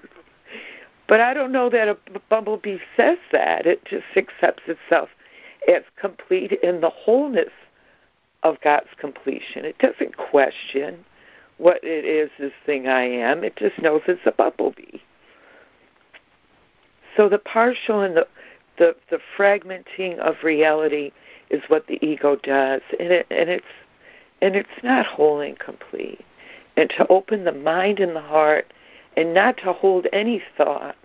But I don't know that a bumblebee says that. It just accepts itself as complete in the wholeness of God's completion. It doesn't question what it is this thing I am. It just knows it's a bumblebee. So the partial and the the, the fragmenting of reality is what the ego does, and it and it's and it's not whole and complete. And to open the mind and the heart, and not to hold any thought,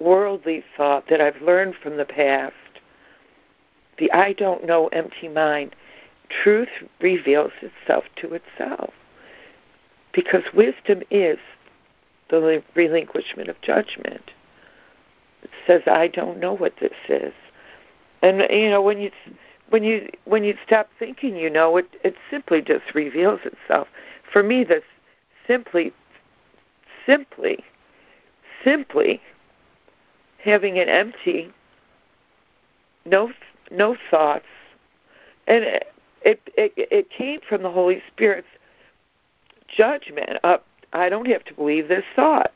worldly thought that I've learned from the past. The I don't know empty mind. Truth reveals itself to itself because wisdom is the relinquishment of judgment. It says, "I don't know what this is," and you know when you when you when you stop thinking, you know, it it simply just reveals itself. For me, this simply, simply, simply having an empty, no no thoughts, and it it it, it came from the Holy Spirit's judgment. Up, I don't have to believe this thought.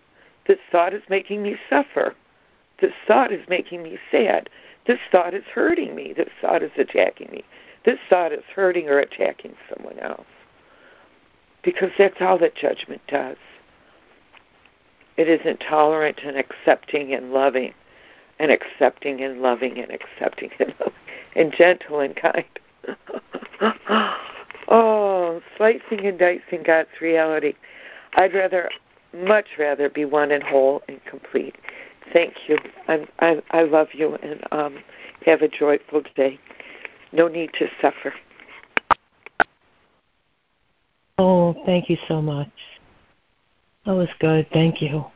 This thought is making me suffer. This thought is making me sad. This thought is hurting me. This thought is attacking me. This thought is hurting or attacking someone else. Because that's all that judgment does. It isn't tolerant and accepting and loving and accepting and loving and accepting and loving and gentle and kind. *laughs* oh, slicing and dicing God's reality. I'd rather, much rather, be one and whole and complete. Thank you. I I, I love you and um, have a joyful day. No need to suffer. Oh, thank you so much. That was good. Thank you.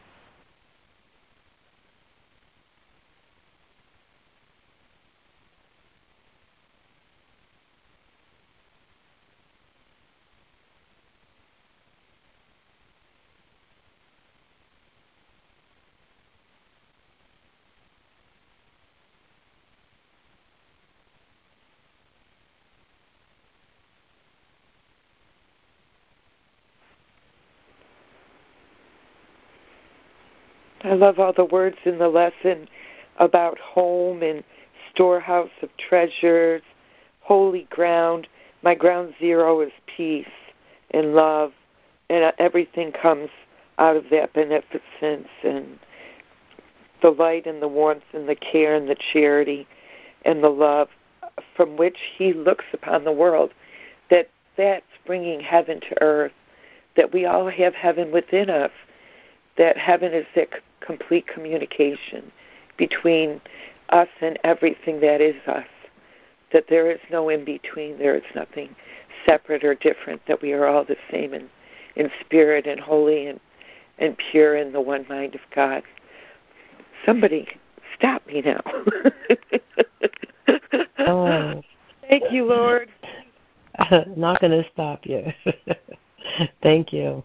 I love all the words in the lesson about home and storehouse of treasures, holy ground. My ground zero is peace and love, and everything comes out of that beneficence and the light and the warmth and the care and the charity and the love from which he looks upon the world that that's bringing heaven to earth that we all have heaven within us that heaven is that complete communication between us and everything that is us. That there is no in between, there is nothing separate or different, that we are all the same in, in spirit and holy and, and pure in the one mind of God. Somebody stop me now. oh. Thank you, Lord. *laughs* Not going to stop you. *laughs* Thank you.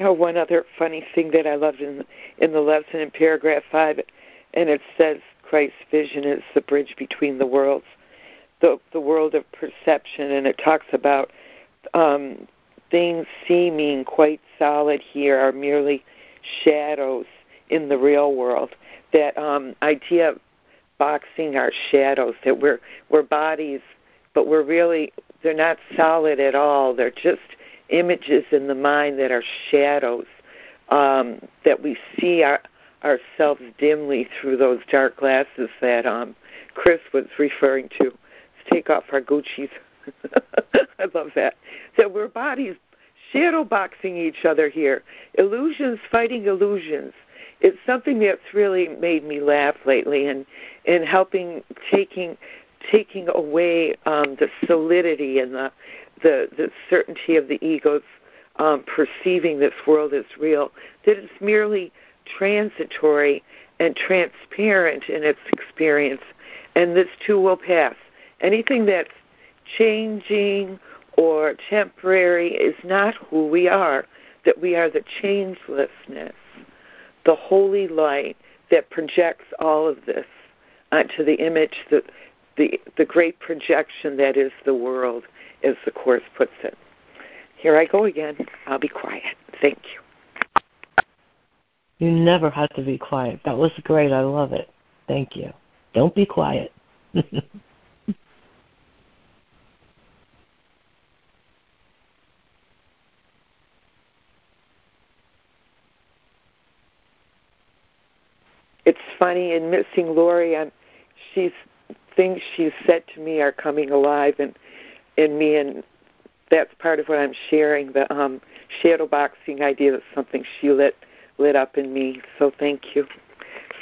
Oh, one other funny thing that I loved in in the lesson in paragraph five, and it says Christ's vision is the bridge between the worlds, the the world of perception, and it talks about um, things seeming quite solid here are merely shadows in the real world. That um, idea of boxing our shadows, that we're we're bodies, but we're really they're not solid at all. They're just images in the mind that are shadows, um, that we see our, ourselves dimly through those dark glasses that um, Chris was referring to. Let's take off our Gucci's. *laughs* I love that. That we're bodies shadow boxing each other here. Illusions fighting illusions. It's something that's really made me laugh lately and in helping taking taking away um, the solidity and the the, the certainty of the ego's um, perceiving this world as real, that it's merely transitory and transparent in its experience, and this too will pass. Anything that's changing or temporary is not who we are, that we are the changelessness, the holy light that projects all of this onto the image, the, the, the great projection that is the world as the Course puts it. Here I go again. I'll be quiet. Thank you. You never have to be quiet. That was great. I love it. Thank you. Don't be quiet. *laughs* it's funny in missing Lori. I'm, she's things she's said to me are coming alive in in me, and that's part of what I'm sharing. The um, shadow boxing idea is something she lit lit up in me. So thank you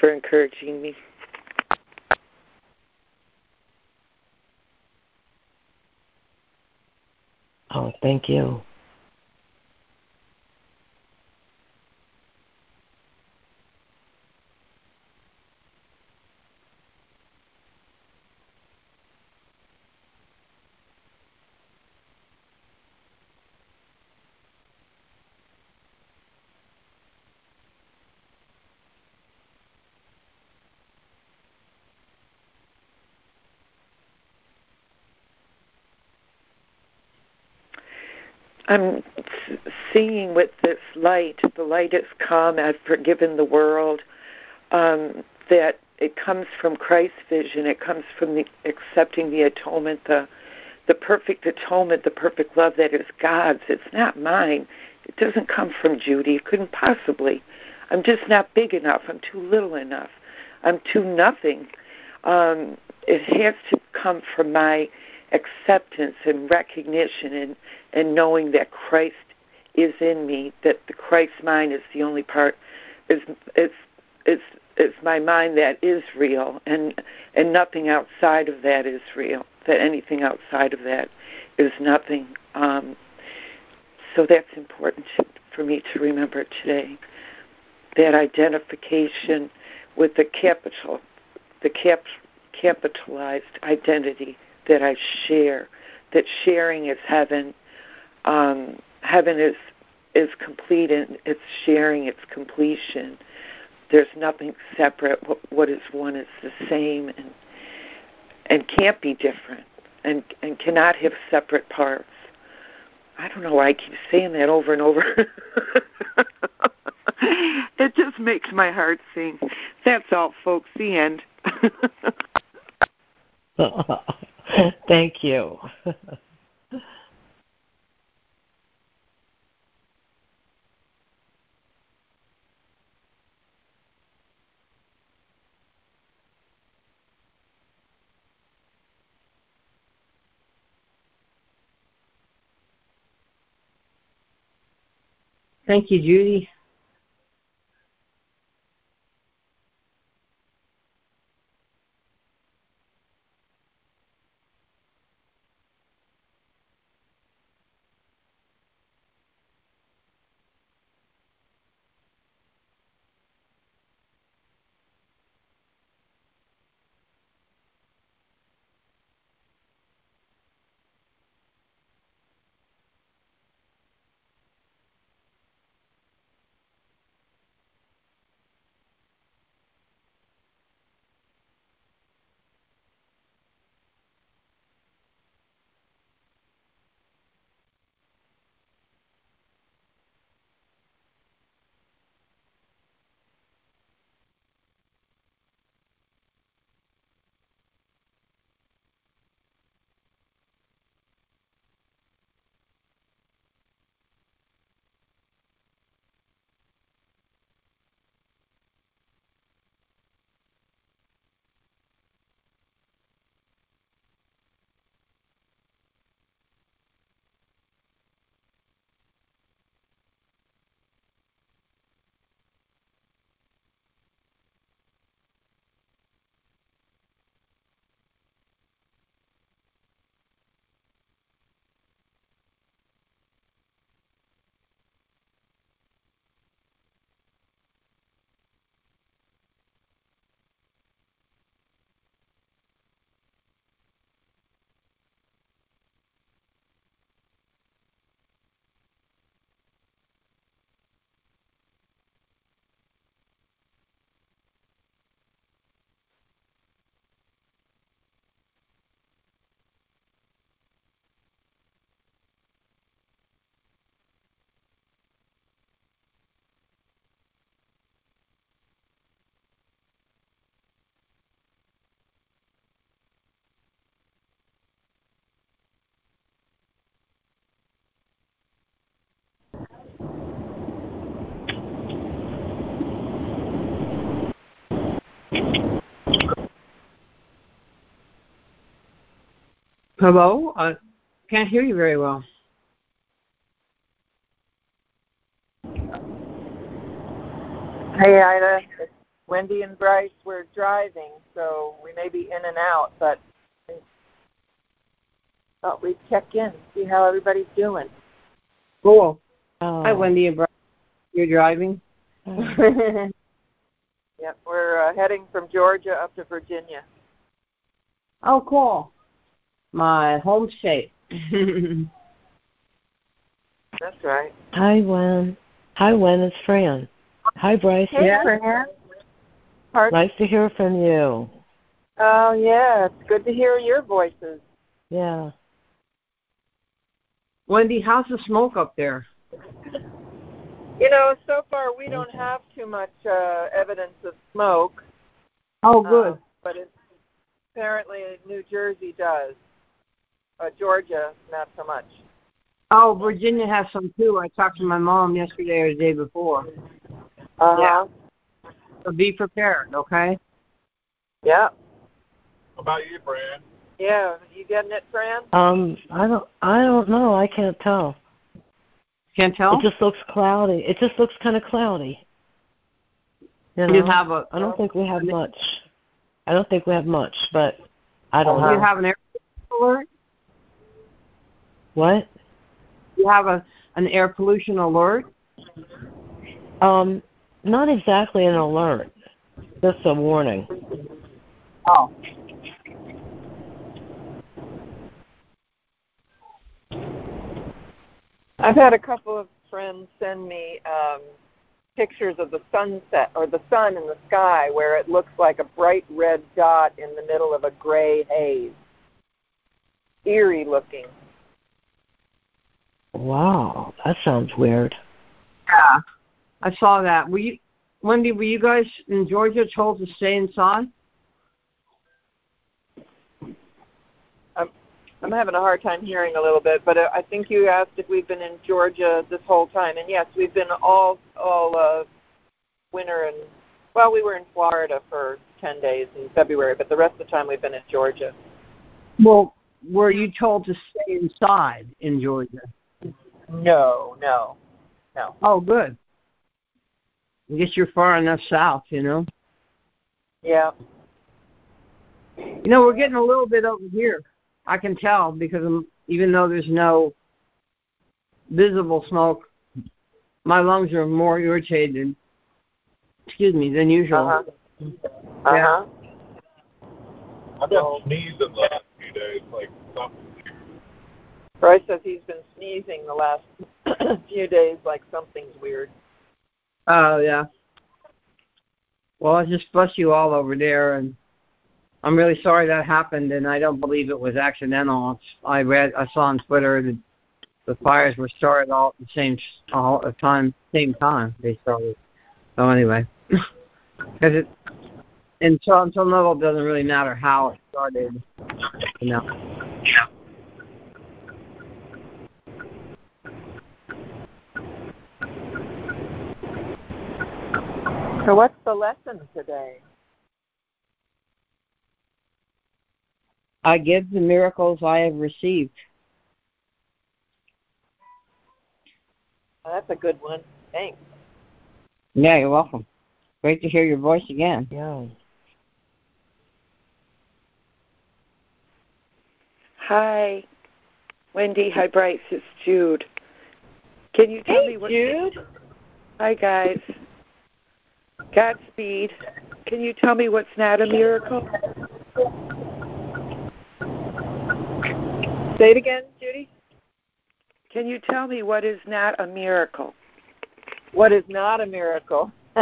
for encouraging me. Oh, thank you. I'm seeing with this light, the light has come, I've forgiven the world, um, that it comes from Christ's vision, it comes from the accepting the atonement, the the perfect atonement, the perfect love that is God's. It's not mine. It doesn't come from Judy. It couldn't possibly. I'm just not big enough. I'm too little enough. I'm too nothing. Um, it has to come from my acceptance and recognition and, and knowing that Christ is in me, that the Christ mind is the only part is it's it's it's my mind that is real and and nothing outside of that is real. That anything outside of that is nothing. Um, so that's important to, for me to remember today. That identification with the capital, the cap, capitalized identity that I share, that sharing is heaven. Um, heaven is is complete and it's sharing its completion. There's nothing separate. What, what is one is the same and and can't be different and and cannot have separate parts. I don't know why I keep saying that over and over. *laughs* it just makes my heart sing. That's all, folks. The end. *laughs* *laughs* Thank you. Thank you, Judy. Hello? I can't hear you very well. Hey, Ida. It's Wendy and Bryce. We're driving, so we may be in and out, but thought we'd check in, see how everybody's doing. Cool. Oh. Hi, Wendy and Bryce. You're driving? *laughs* *laughs* yep, we're uh, heading from Georgia up to Virginia. Oh, cool. My home state. *laughs* That's right. Hi, Wen. Hi, Wen. It's Fran. Hi, Bryce. Hey, Fran. Pardon? Nice to hear from you. Oh, yeah. It's good to hear your voices. Yeah. Wendy, how's the smoke up there? *laughs* You know, so far we don't have too much uh, evidence of smoke. Oh, good. Uh, but it's, apparently New Jersey does. Uh, Georgia, not so much. Oh, Virginia has some too. I talked to my mom yesterday or the day before. Uh-huh. Yeah. So be prepared, okay? Yeah. How about you, Fran? Yeah, you getting it, Fran? Um, I don't. I don't know. I can't tell. Can't tell. It just looks cloudy. It just looks kind of cloudy. You, know? You have a. I don't think we have much. I don't think we have much, but I don't Do know. you have an air pollution alert? what? You have a an air pollution alert? Um, not exactly an alert. Just a warning. Oh. I've had a couple of friends send me um, pictures of the sunset or the sun in the sky where it looks like a bright red dot in the middle of a gray haze. Eerie looking. Wow, that sounds weird. Yeah. I saw that. Were you Wendy, were you guys in Georgia told to stay inside? I'm having a hard time hearing a little bit, but uh, I think you asked if we've been in Georgia this whole time, and yes, we've been all all uh, winter and well, we were in Florida for ten days in February, but the rest of the time we've been in Georgia. Well, were you told to stay inside in Georgia? No, no, no. Oh, good. I guess you're far enough south, you know. Yeah. You know, we're getting a little bit over here. I can tell because I'm, even though there's no visible smoke, my lungs are more irritated. Excuse me than usual. Uh-huh. Uh-huh. I've been sneezing the last few days, like something. Bryce says he's been sneezing the last *coughs* few days like something's weird. Oh yeah. Well, I just bless you all over there, and I'm really sorry that happened, and I don't believe it was accidental. I read, I saw on Twitter that the fires were started all at the same all the time, same time they started. So anyway, *laughs* because it until until no, it doesn't really matter how it started. You know. Yeah. So what's the lesson today? I give the miracles I have received. Oh, that's a good one. Thanks. Yeah, you're welcome. Great to hear your voice again. Yeah. Hi, Wendy. Hi, Bryce. It's Jude. Can you tell Hey, me what? Jude. Hi, guys. Godspeed. Can you tell me what's not a miracle? Say it again, Judy. Can you tell me what is not a miracle? What is not a miracle? *laughs*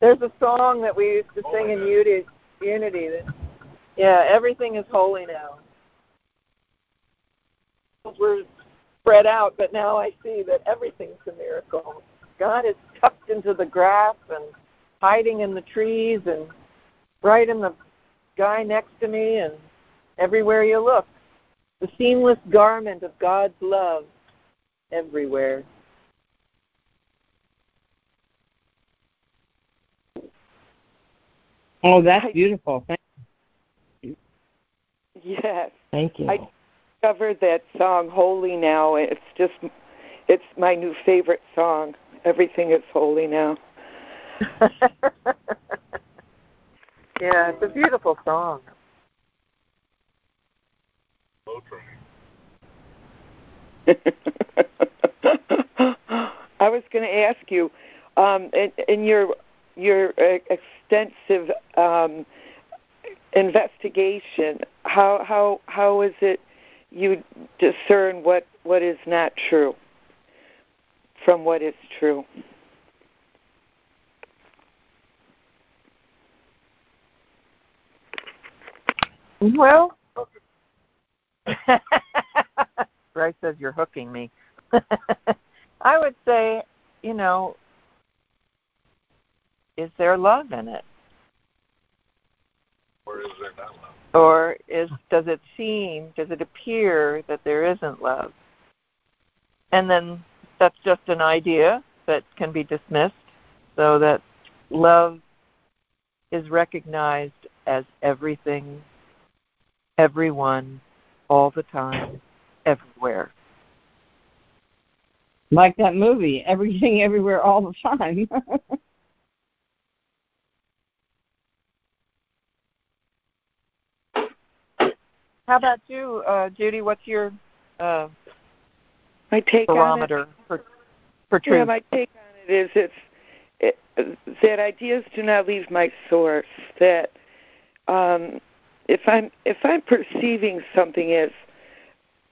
There's a song that we used to oh, sing in Unity. Unity that, yeah, everything is holy now. We're spread out, but now I see that everything's a miracle. God is tucked into the grass and hiding in the trees and right in the guy next to me, and everywhere you look. The seamless garment of God's love everywhere. Oh, that's I, beautiful. Thank you. Yes. Thank you. I discovered that song Holy Now. It's just it's my new favorite song. Everything is holy now. *laughs* yeah, it's a beautiful song. I was going to ask you, um, in, in your your extensive um, investigation, how how how is it you discern what what is not true from what is true? Well, *laughs* Bryce says you're hooking me. *laughs* I would say, you know, is there love in it? Or is there not love? Or is does it seem, does it appear that there isn't love? And then that's just an idea that can be dismissed so that love is recognized as everything, everyone, all the time, everywhere. Like that movie, everything, everywhere, all the time. *laughs* How about you, uh, Judy? What's your uh, my take barometer on it, for for truth? Yeah, my take on it is it's it, that ideas do not leave my source. That um, if I'm if I'm perceiving something as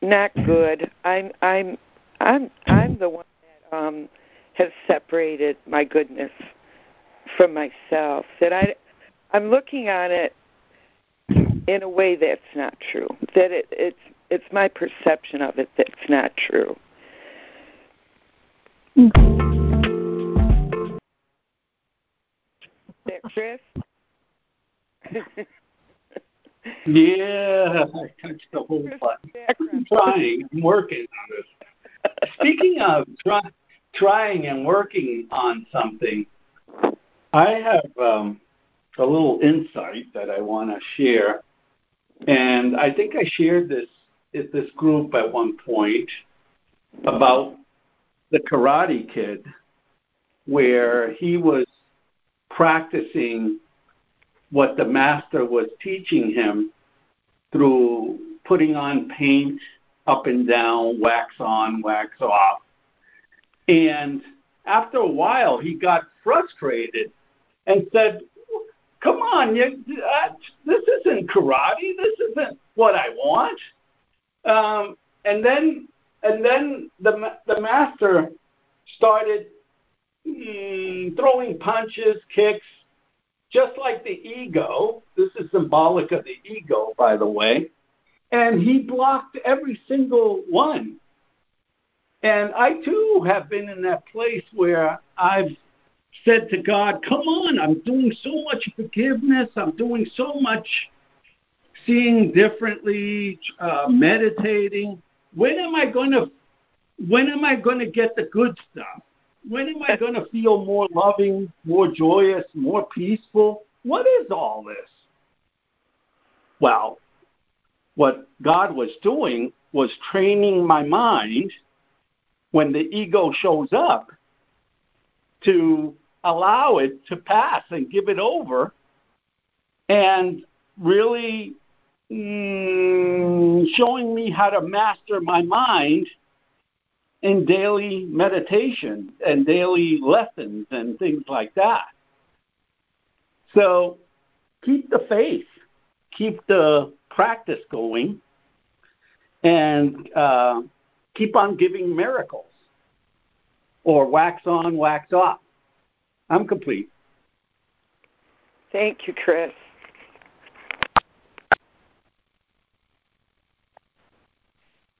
not good, I'm I'm I'm I'm the one that um, has separated my goodness from myself. That I I'm looking on it in a way that's not true. That it, it's it's my perception of it that's not true. That Chris? *laughs* Yeah, *laughs* I touched the whole button. I'm trying. I'm working on this. Speaking of try, trying and working on something, I have um, a little insight that I want to share. And I think I shared this at this group at one point about the Karate Kid, where he was practicing what the master was teaching him through putting on paint up and down, wax on, wax off. And after a while, he got frustrated and said, Come on, you, this isn't karate. This isn't what I want. Um, and then, and then the the master started mm, throwing punches, kicks, just like the ego. This is symbolic of the ego, by the way. And he blocked every single one. And I too have been in that place where I've said to God, Come on, I'm doing so much forgiveness, I'm doing so much seeing differently, uh, meditating. When am I going to when am I going to get the good stuff? When am I going to feel more loving, more joyous, more peaceful? What is all this? Well, what God was doing was training my mind when the ego shows up to allow it to pass and give it over and really mm, showing me how to master my mind in daily meditation and daily lessons and things like that. So keep the faith, keep the practice going, and uh, keep on giving miracles or wax on, wax off. I'm complete. Thank you, Chris.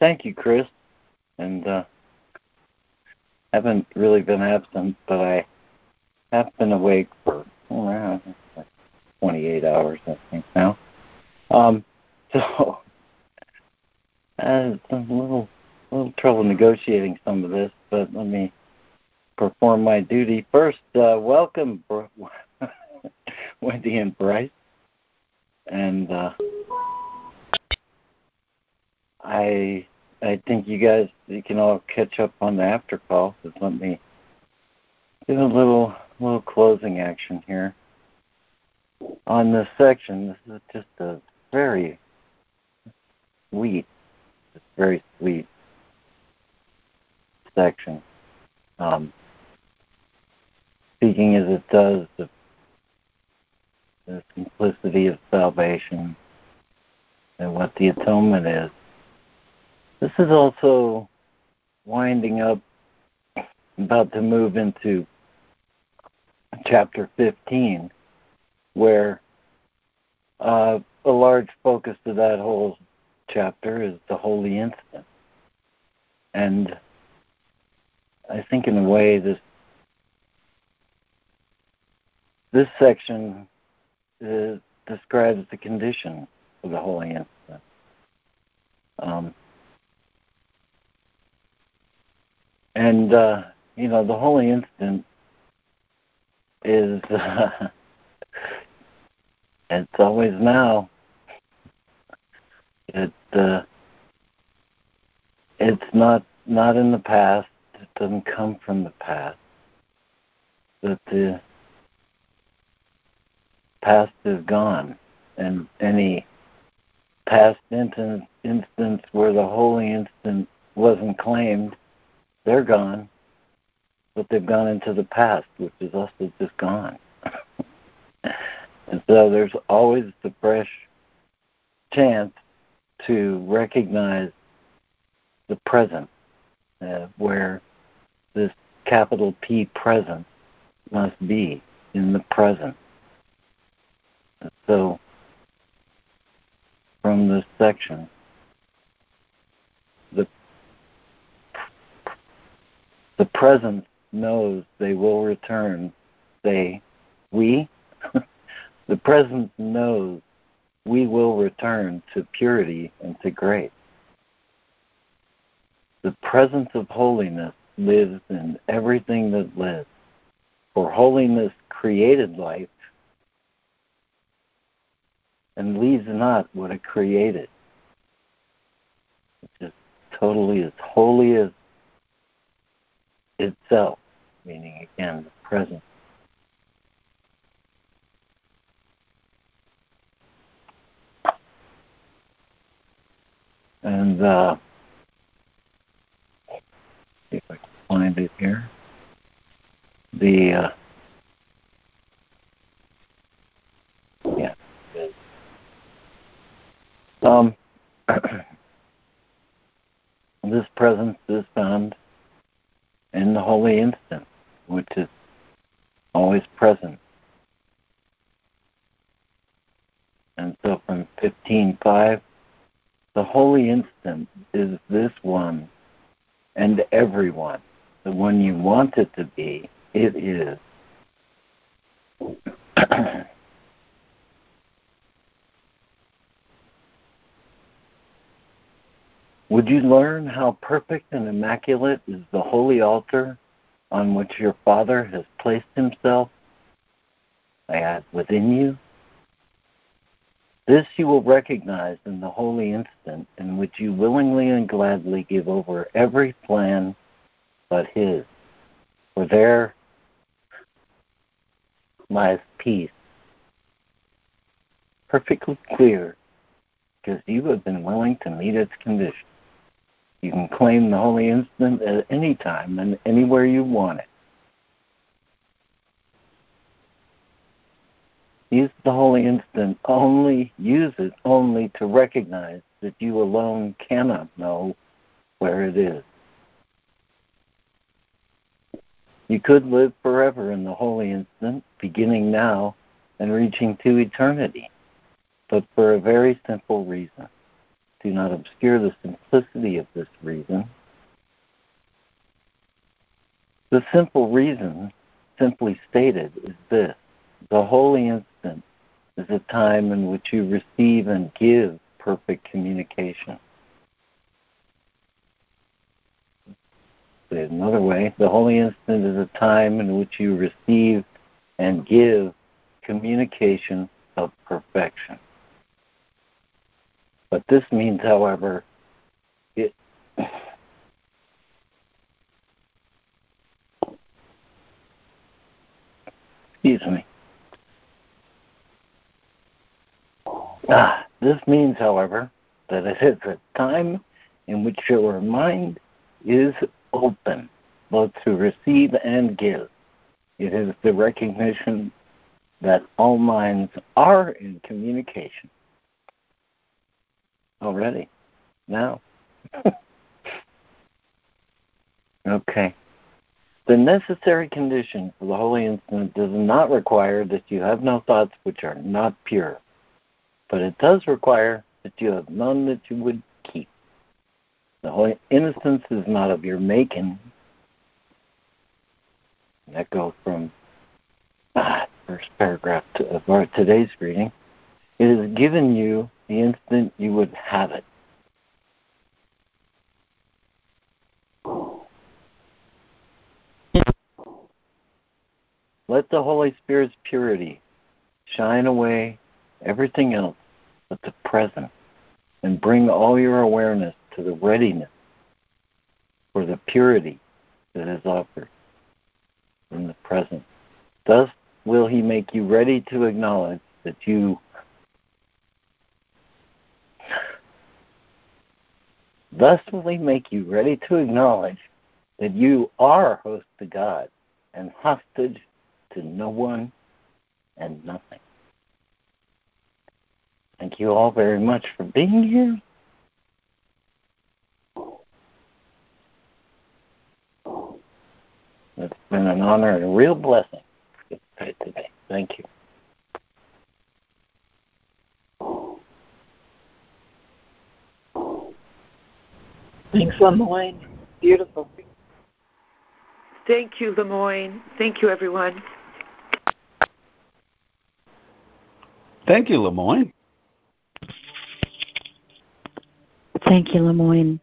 Thank you, Chris. And uh, haven't really been absent, but I have been awake for oh, like 28 hours, I think now. Um, *laughs* so had a little little trouble negotiating some of this, but let me perform my duty first. Uh, welcome, *laughs* Wendy and Bryce, and uh, I I think you guys you can all catch up on the after call. Just let me do a little little closing action here on this section. This is just a very sweet, just very sweet section. Um, speaking as it does of the simplicity of salvation and what the atonement is. This is also winding up, about to move into chapter 15, where uh, a large focus of that whole chapter is the holy instant. And I think in a way this this section uh, describes the condition of the holy instant. Um, and uh, you know the holy instant is uh, *laughs* it's always now. It uh, it's not not in the past. It doesn't come from the past. But the past is gone, and any past instance, instance where the holy instant wasn't claimed, they're gone, but they've gone into the past, which is also just gone. *laughs* and so there's always the fresh chance to recognize the present, uh, where this capital P present must be in the present. So, from this section, the present knows they will return. They, we, *laughs* the present knows we will return to purity and to grace. The presence of holiness lives in everything that lives. For holiness created life and leaves not what it created. Is totally as holy as itself, meaning again the present. And uh, see if I can find it here. The uh, yeah. Um, *clears throat* this presence is found in the holy instant, which is always present. And so from 15.5, the holy instant is this one and everyone. The one you want it to be, it is. *clears throat* Would you learn how perfect and immaculate is the holy altar on which your Father has placed himself? Add, within you? This you will recognize in the holy instant in which you willingly and gladly give over every plan but his. For there lies peace, perfectly clear, because you have been willing to meet its conditions. You can claim the holy instant at any time and anywhere you want it. Use the holy instant only, use it only to recognize that you alone cannot know where it is. You could live forever in the holy instant, beginning now and reaching to eternity, but for a very simple reason do not obscure the simplicity of this reason. The simple reason, simply stated, is this the holy instant is a time in which you receive and give perfect communication. Say it another way, the holy instant is a time in which you receive and give communication of perfection. But this means, however, it excuse me. Ah, this means, however, that it is a time in which your mind is open, both to receive and give. It is the recognition that all minds are in communication already, now. *laughs* okay. The necessary condition for the holy instant does not require that you have no thoughts which are not pure, but it does require that you have none that you would keep. The holy innocence is not of your making. That goes from ah, first paragraph to, of our today's reading. It is given you the instant you would have it. Let the Holy Spirit's purity shine away everything else but the present and bring all your awareness to the readiness for the purity that is offered in the present. Thus will he make you ready to acknowledge that you Thus will he make you ready to acknowledge that you are host to God and hostage to no one and nothing. Thank you all very much for being here. It's been an honor and a real blessing to today. Thank you. Thanks, LeMoyne. Beautiful. Thank you, LeMoyne. Thank you, everyone. Thank you, LeMoyne. Thank you, LeMoyne.